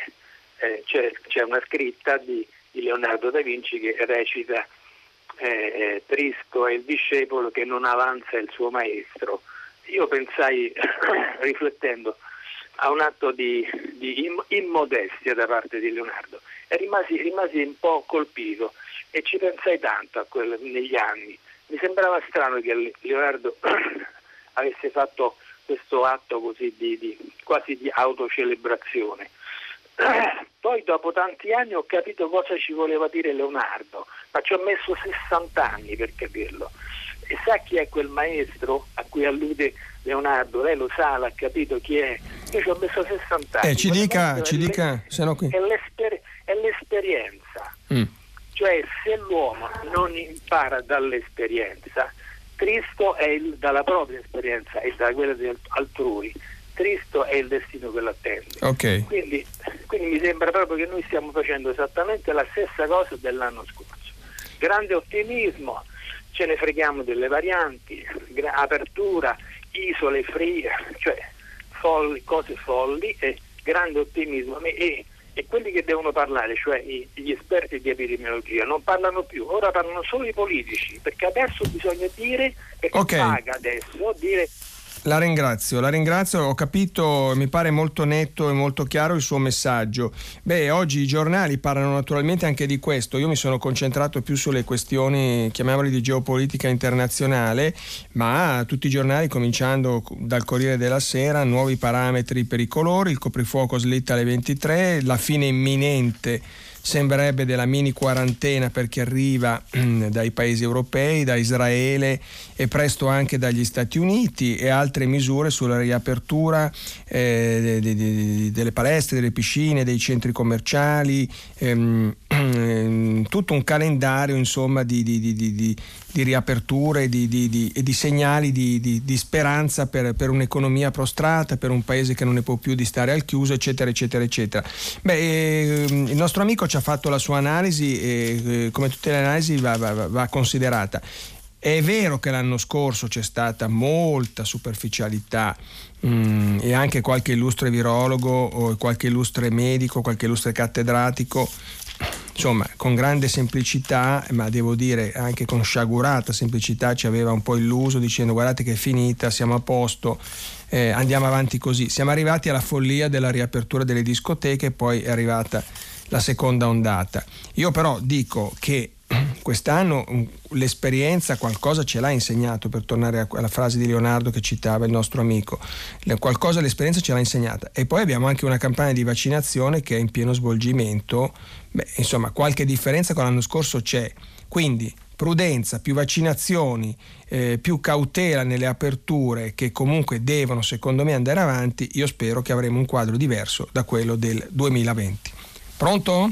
eh, c'è, c'è, una scritta di, di, Leonardo da Vinci che recita eh, Tristo è il discepolo che non avanza il suo maestro. Io pensai, riflettendo, a un atto di, di immodestia da parte di Leonardo e rimasi, rimasi, un po' colpito e ci pensai tanto quel, negli anni. Mi sembrava strano che Leonardo avesse fatto questo atto così di, di, quasi di autocelebrazione. Poi dopo tanti anni ho capito cosa ci voleva dire Leonardo, ma ci ho messo 60 anni per capirlo. E sa chi è quel maestro a cui allude Leonardo? Lei lo sa, l'ha capito chi è? Io ci ho messo 60 anni. Eh, ci dica, ci dica, se no qui. È, l'esper- è l'esperienza. Mm. Cioè, se l'uomo non impara dall'esperienza, Cristo è il, dalla propria esperienza e da quella di altrui, Cristo è il destino che l'attende. Okay. Quindi, quindi mi sembra proprio che noi stiamo facendo esattamente la stessa cosa dell'anno scorso. Grande ottimismo, ce ne freghiamo delle varianti, apertura, isole free, cioè folli, cose folli e grande ottimismo e, e quelli che devono parlare, cioè gli esperti di epidemiologia, non parlano più, ora parlano solo i politici, perché adesso bisogna dire, e okay. paga adesso, dire la ringrazio, la ringrazio, ho capito, mi pare molto netto e molto chiaro il suo messaggio. Beh, oggi i giornali parlano naturalmente anche di questo, io mi sono concentrato più sulle questioni, chiamiamole di geopolitica internazionale, ma tutti i giornali, cominciando dal Corriere della Sera, nuovi parametri per i colori, il coprifuoco slitta alle 23, la fine imminente sembrerebbe della mini quarantena per chi arriva mm, dai paesi europei, da Israele e presto anche dagli Stati Uniti e altre misure sulla riapertura eh, de, de, de, delle palestre, delle piscine, dei centri commerciali, ehm, tutto un calendario insomma di, di, di, di riaperture e di, segnali di, speranza per, per, un'economia prostrata, per un paese che non ne può più di stare al chiuso, eccetera, eccetera, eccetera. Beh, eh, il nostro amico ci ha fatto la sua analisi e come tutte le analisi va, va, va considerata. È vero che l'anno scorso c'è stata molta superficialità mh, mm, e anche qualche illustre virologo qualche illustre medico, qualche illustre cattedratico insomma con grande semplicità, ma devo dire anche con sciagurata semplicità ci aveva un po' illuso dicendo guardate che è finita, siamo a posto, eh, andiamo avanti così. Siamo arrivati alla follia della riapertura delle discoteche poi è arrivata la seconda ondata. Io però dico che quest'anno l'esperienza qualcosa ce l'ha insegnato, per tornare alla frase di Leonardo che citava il nostro amico, qualcosa l'esperienza ce l'ha insegnata. E poi abbiamo anche una campagna di vaccinazione che è in pieno svolgimento, Beh, insomma qualche differenza con l'anno scorso c'è. Quindi prudenza, più vaccinazioni, eh, più cautela nelle aperture che comunque devono secondo me andare avanti, io spero che avremo un quadro diverso da quello del 2020. Pronto?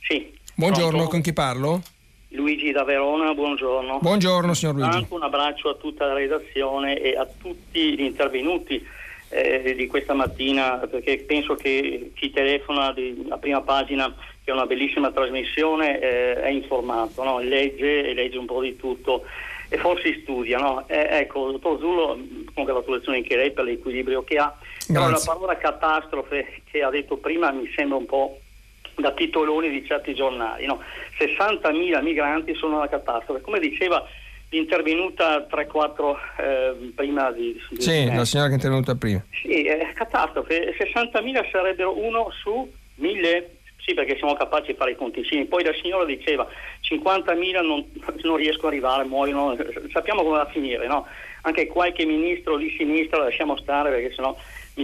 Sì. Buongiorno, pronto? con chi parlo? Luigi da Verona, buongiorno. Buongiorno signor Luigi. Anche un abbraccio a tutta la redazione e a tutti gli intervenuti eh, di questa mattina perché penso che chi telefona di, a prima pagina che è una bellissima trasmissione eh, è informato, no? legge e legge un po' di tutto e forse studia. No? Eh, ecco, dottor Zullo, congratulazioni anche lei per l'equilibrio che ha, però la parola catastrofe che ha detto prima mi sembra un po' da titoloni di certi giornali. No? 60.000 migranti sono una catastrofe. Come diceva l'intervenuta 3-4 eh, prima di, di... Sì, la signora che è intervenuta prima. Sì, è catastrofe. 60.000 sarebbero uno su 1000 sì, perché siamo capaci di fare i conticini. Poi la signora diceva 50.000 non, non riesco ad arrivare, muoiono, sappiamo come va a finire, no? Anche qualche ministro di sinistra lasciamo stare perché sennò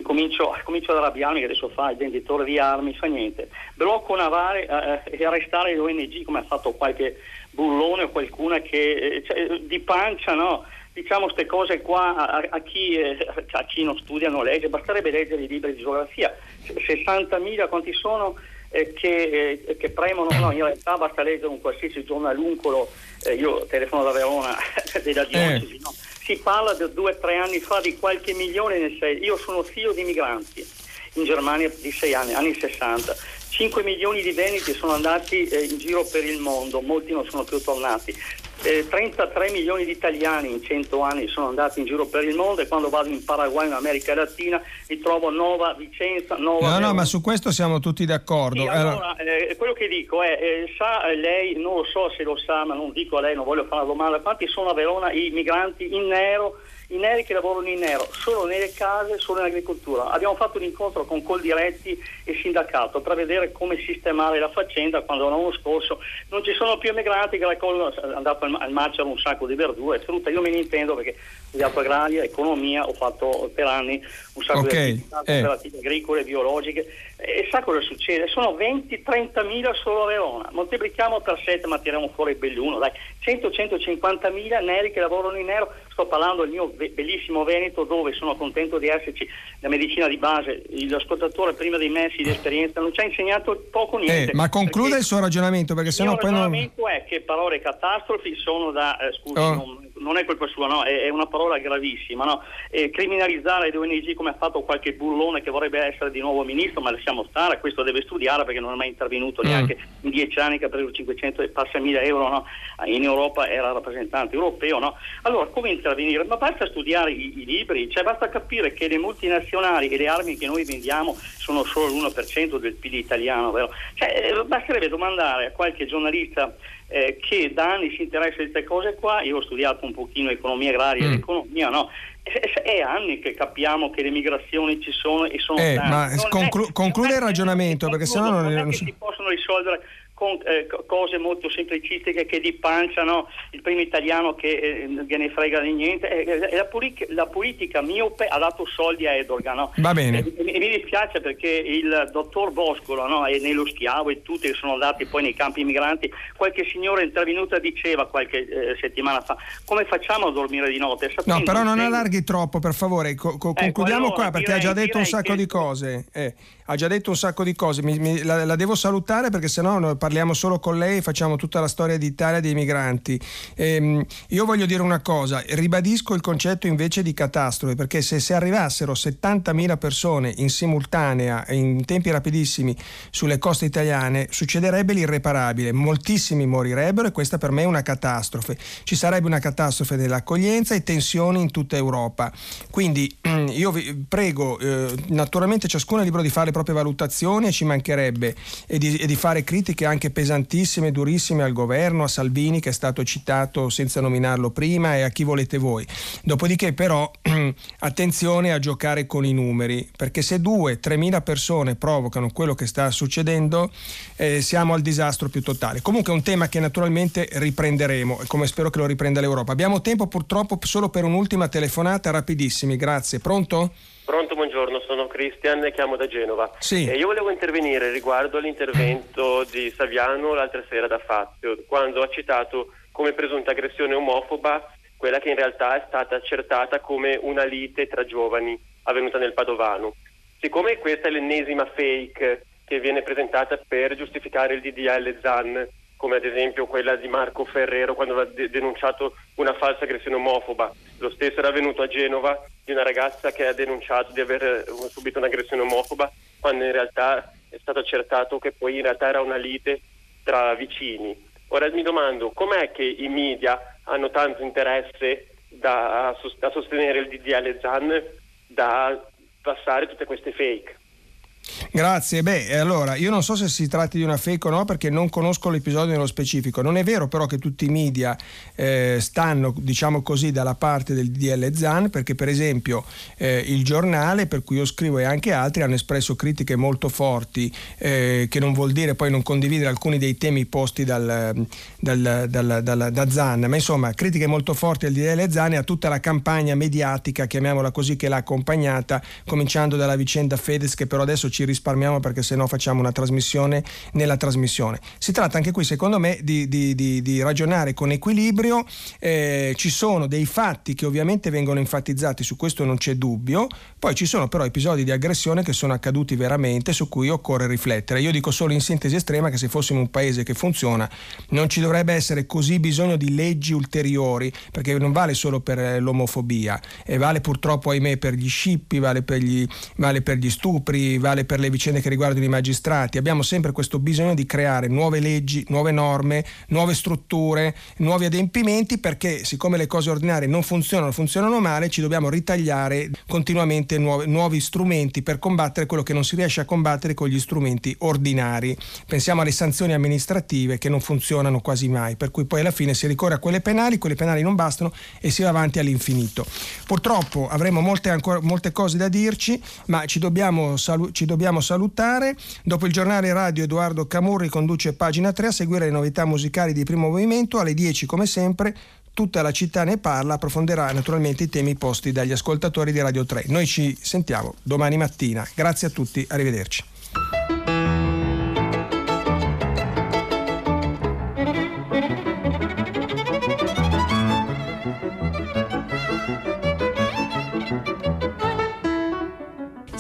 comincio, comincio ad arrabbiarmi che adesso fa il venditore di armi, fa niente. Blocco navale eh, e arrestare le ONG come ha fatto qualche bullone o qualcuna che eh, cioè, di pancia, no? Diciamo queste cose qua a, a, chi, eh, a, chi, non studia, non legge, basterebbe leggere i libri di geografia. 60.000 quanti sono? Eh, che, eh, che, premono, no, in realtà basta leggere un qualsiasi giornaluncolo, eh, io telefono da Verona, della diocesi, no? si parla di due o tre anni fa di qualche milione nel sei. Io sono figlio di migranti in Germania di sei anni, anni 60. 5 milioni di veneti sono andati eh, in giro per il mondo, molti non sono più tornati. Eh, 33 milioni di italiani in 100 anni sono andati in giro per il mondo e quando vado in Paraguay, in America Latina, mi trovo nuova Vicenza, nuova... No, no, ma su questo siamo tutti d'accordo. Sì, allora, eh, quello che dico è, eh, sa lei, non lo so se lo sa, ma non dico a lei, non voglio fare una domanda, quanti sono a Verona i migranti in nero i neri che lavorano in nero solo nelle case, solo in agricoltura. Abbiamo fatto un incontro con Coldiretti e sindacato per vedere come sistemare la faccenda quando l'anno scorso non ci sono più emigranti che raccolgono, è andato al, macero un sacco di verdure e frutta, io me ne intendo perché studiato agraria, economia, ho fatto per anni un sacco okay. di attività eh. agricole, biologiche e sa cosa succede? Sono 20-30 mila solo a Verona, moltiplichiamo per 7 ma tiriamo fuori il belluno, dai, 100-150 mila neri che lavorano in nero, sto parlando del mio bellissimo Veneto dove sono contento di esserci, la medicina di base, l'ascoltatore prima dei messi di esperienza non ci ha insegnato poco niente. Eh, ma conclude il suo ragionamento perché sennò poi non... Il ragionamento è che parole catastrofi sono da, eh, scusi, oh. non, non, è colpa sua, no? è, è, una parola gravissima, no? criminalizzare le ONG come ha fatto qualche bullone che vorrebbe essere di nuovo ministro, ma lasciamo stare, questo deve studiare perché non è mai intervenuto mm. neanche in dieci anni che ha preso 500 e passa mila euro, no? in Europa era rappresentante europeo, no? allora come intervenire? Ma basta studiare i, i, libri, cioè basta capire che le multinazionali e le armi che noi vendiamo sono solo l'1% del PIL italiano, vero? Cioè, eh, basterebbe domandare a qualche giornalista eh, che da anni si interessa di queste cose qua, io ho studiato un pochino economia agraria mm. ed economia, no? È anni che capiamo che le migrazioni ci sono e sono eh, Ma conclu- conclude il ragionamento perché sennò non, non è che si possono risolvere con eh, cose molto semplicistiche che di pancia no? il primo italiano che eh, gliene frega di niente eh, eh la, politica, la, politica miope ha dato soldi a Erdogan no? va bene e, e, mi dispiace perché il dottor Boscolo no? e nello schiavo e tutti che sono andati poi nei campi migranti qualche signora intervenuta diceva qualche eh, settimana fa come facciamo a dormire di notte no però non allarghi troppo per favore co- co- concludiamo allora, qua perché direi, ha già detto un sacco che... di cose eh, ha già detto un sacco di cose mi, mi, la, la, devo salutare perché sennò noi parliamo solo con lei, facciamo tutta la storia d'Italia dei migranti. Ehm, io voglio dire una cosa, ribadisco il concetto invece di catastrofe, perché se, se arrivassero 70.000 persone in simultanea, in tempi rapidissimi, sulle coste italiane, succederebbe l'irreparabile, moltissimi morirebbero e questa per me è una catastrofe. Ci sarebbe una catastrofe dell'accoglienza e tensioni in tutta Europa. Quindi io vi prego, eh, naturalmente ciascuno è libero di fare proprie valutazioni e ci mancherebbe e di, e di fare critiche anche pesantissime, durissime al governo, a Salvini che è stato citato senza nominarlo prima e a chi volete voi. Dopodiché però attenzione a giocare con i numeri, perché se 2-3 mila persone provocano quello che sta succedendo, eh, siamo al disastro più totale. Comunque è un tema che naturalmente riprenderemo, come spero che lo riprenda l'Europa. Abbiamo tempo purtroppo solo per un'ultima telefonata, rapidissimi, grazie. Pronto? Pronto, buongiorno, sono Cristian e chiamo da Genova. Sì. E io volevo intervenire riguardo all'intervento di Saviano l'altra sera da Fazio, quando ha citato come presunta aggressione omofoba quella che in realtà è stata accertata come una lite tra giovani avvenuta nel Padovano. Siccome questa è l'ennesima fake che viene presentata per giustificare il DDL ZAN, come ad esempio quella di Marco Ferrero quando aveva de- denunciato una falsa aggressione omofoba. Lo stesso era avvenuto a Genova di una ragazza che ha denunciato di aver eh, subito un'aggressione omofoba, quando in realtà è stato accertato che poi in realtà era una lite tra vicini. Ora mi domando com'è che i media hanno tanto interesse da, a, sostenere il DDL ZAN da passare tutte queste fake. Grazie, beh, allora io non so se si tratti di una fake o no perché non conosco l'episodio nello specifico. Non è vero però che tutti i media eh, stanno, diciamo così, dalla parte del DL Zan perché per esempio eh, il giornale per cui io scrivo e anche altri hanno espresso critiche molto forti eh, che non vuol dire poi non condividere alcuni dei temi posti dal, dal, dal, da Zan, ma insomma critiche molto forti al DL Zan e a tutta la campagna mediatica, chiamiamola così, che l'ha accompagnata, cominciando dalla vicenda Fedez che però adesso ci risparmiamo perché se no facciamo una trasmissione nella trasmissione. Si tratta anche qui, secondo me, di, di, di, di ragionare con equilibrio. Eh, ci sono dei fatti che ovviamente vengono enfatizzati, su questo non c'è dubbio, poi ci sono però episodi di aggressione che sono accaduti veramente, su cui occorre riflettere. Io dico solo in sintesi estrema che se fossimo un paese che funziona non ci dovrebbe essere così bisogno di leggi ulteriori, perché non vale solo per eh, l'omofobia, e vale purtroppo, ahimè, per gli scippi, vale per gli, vale per gli stupri, vale per le vicende che riguardano i magistrati. Abbiamo sempre questo bisogno di creare nuove leggi, nuove norme, nuove strutture, nuovi adempimenti perché siccome le cose ordinarie non funzionano, funzionano male, ci dobbiamo ritagliare continuamente nuovi, nuovi strumenti per combattere quello che non si riesce a combattere con gli strumenti ordinari. Pensiamo alle sanzioni amministrative che non funzionano quasi mai, per cui poi alla fine si ricorre a quelle penali, quelle penali non bastano e si va avanti all'infinito. Purtroppo avremo molte, ancora, molte cose da dirci, ma ci dobbiamo, salu- ci dobbiamo dobbiamo salutare. Dopo il giornale radio Edoardo Camurri conduce pagina 3 a seguire le novità musicali di primo movimento. Alle 10 come sempre tutta la città ne parla, approfondirà naturalmente i temi posti dagli ascoltatori di Radio 3. Noi ci sentiamo domani mattina. Grazie a tutti, arrivederci.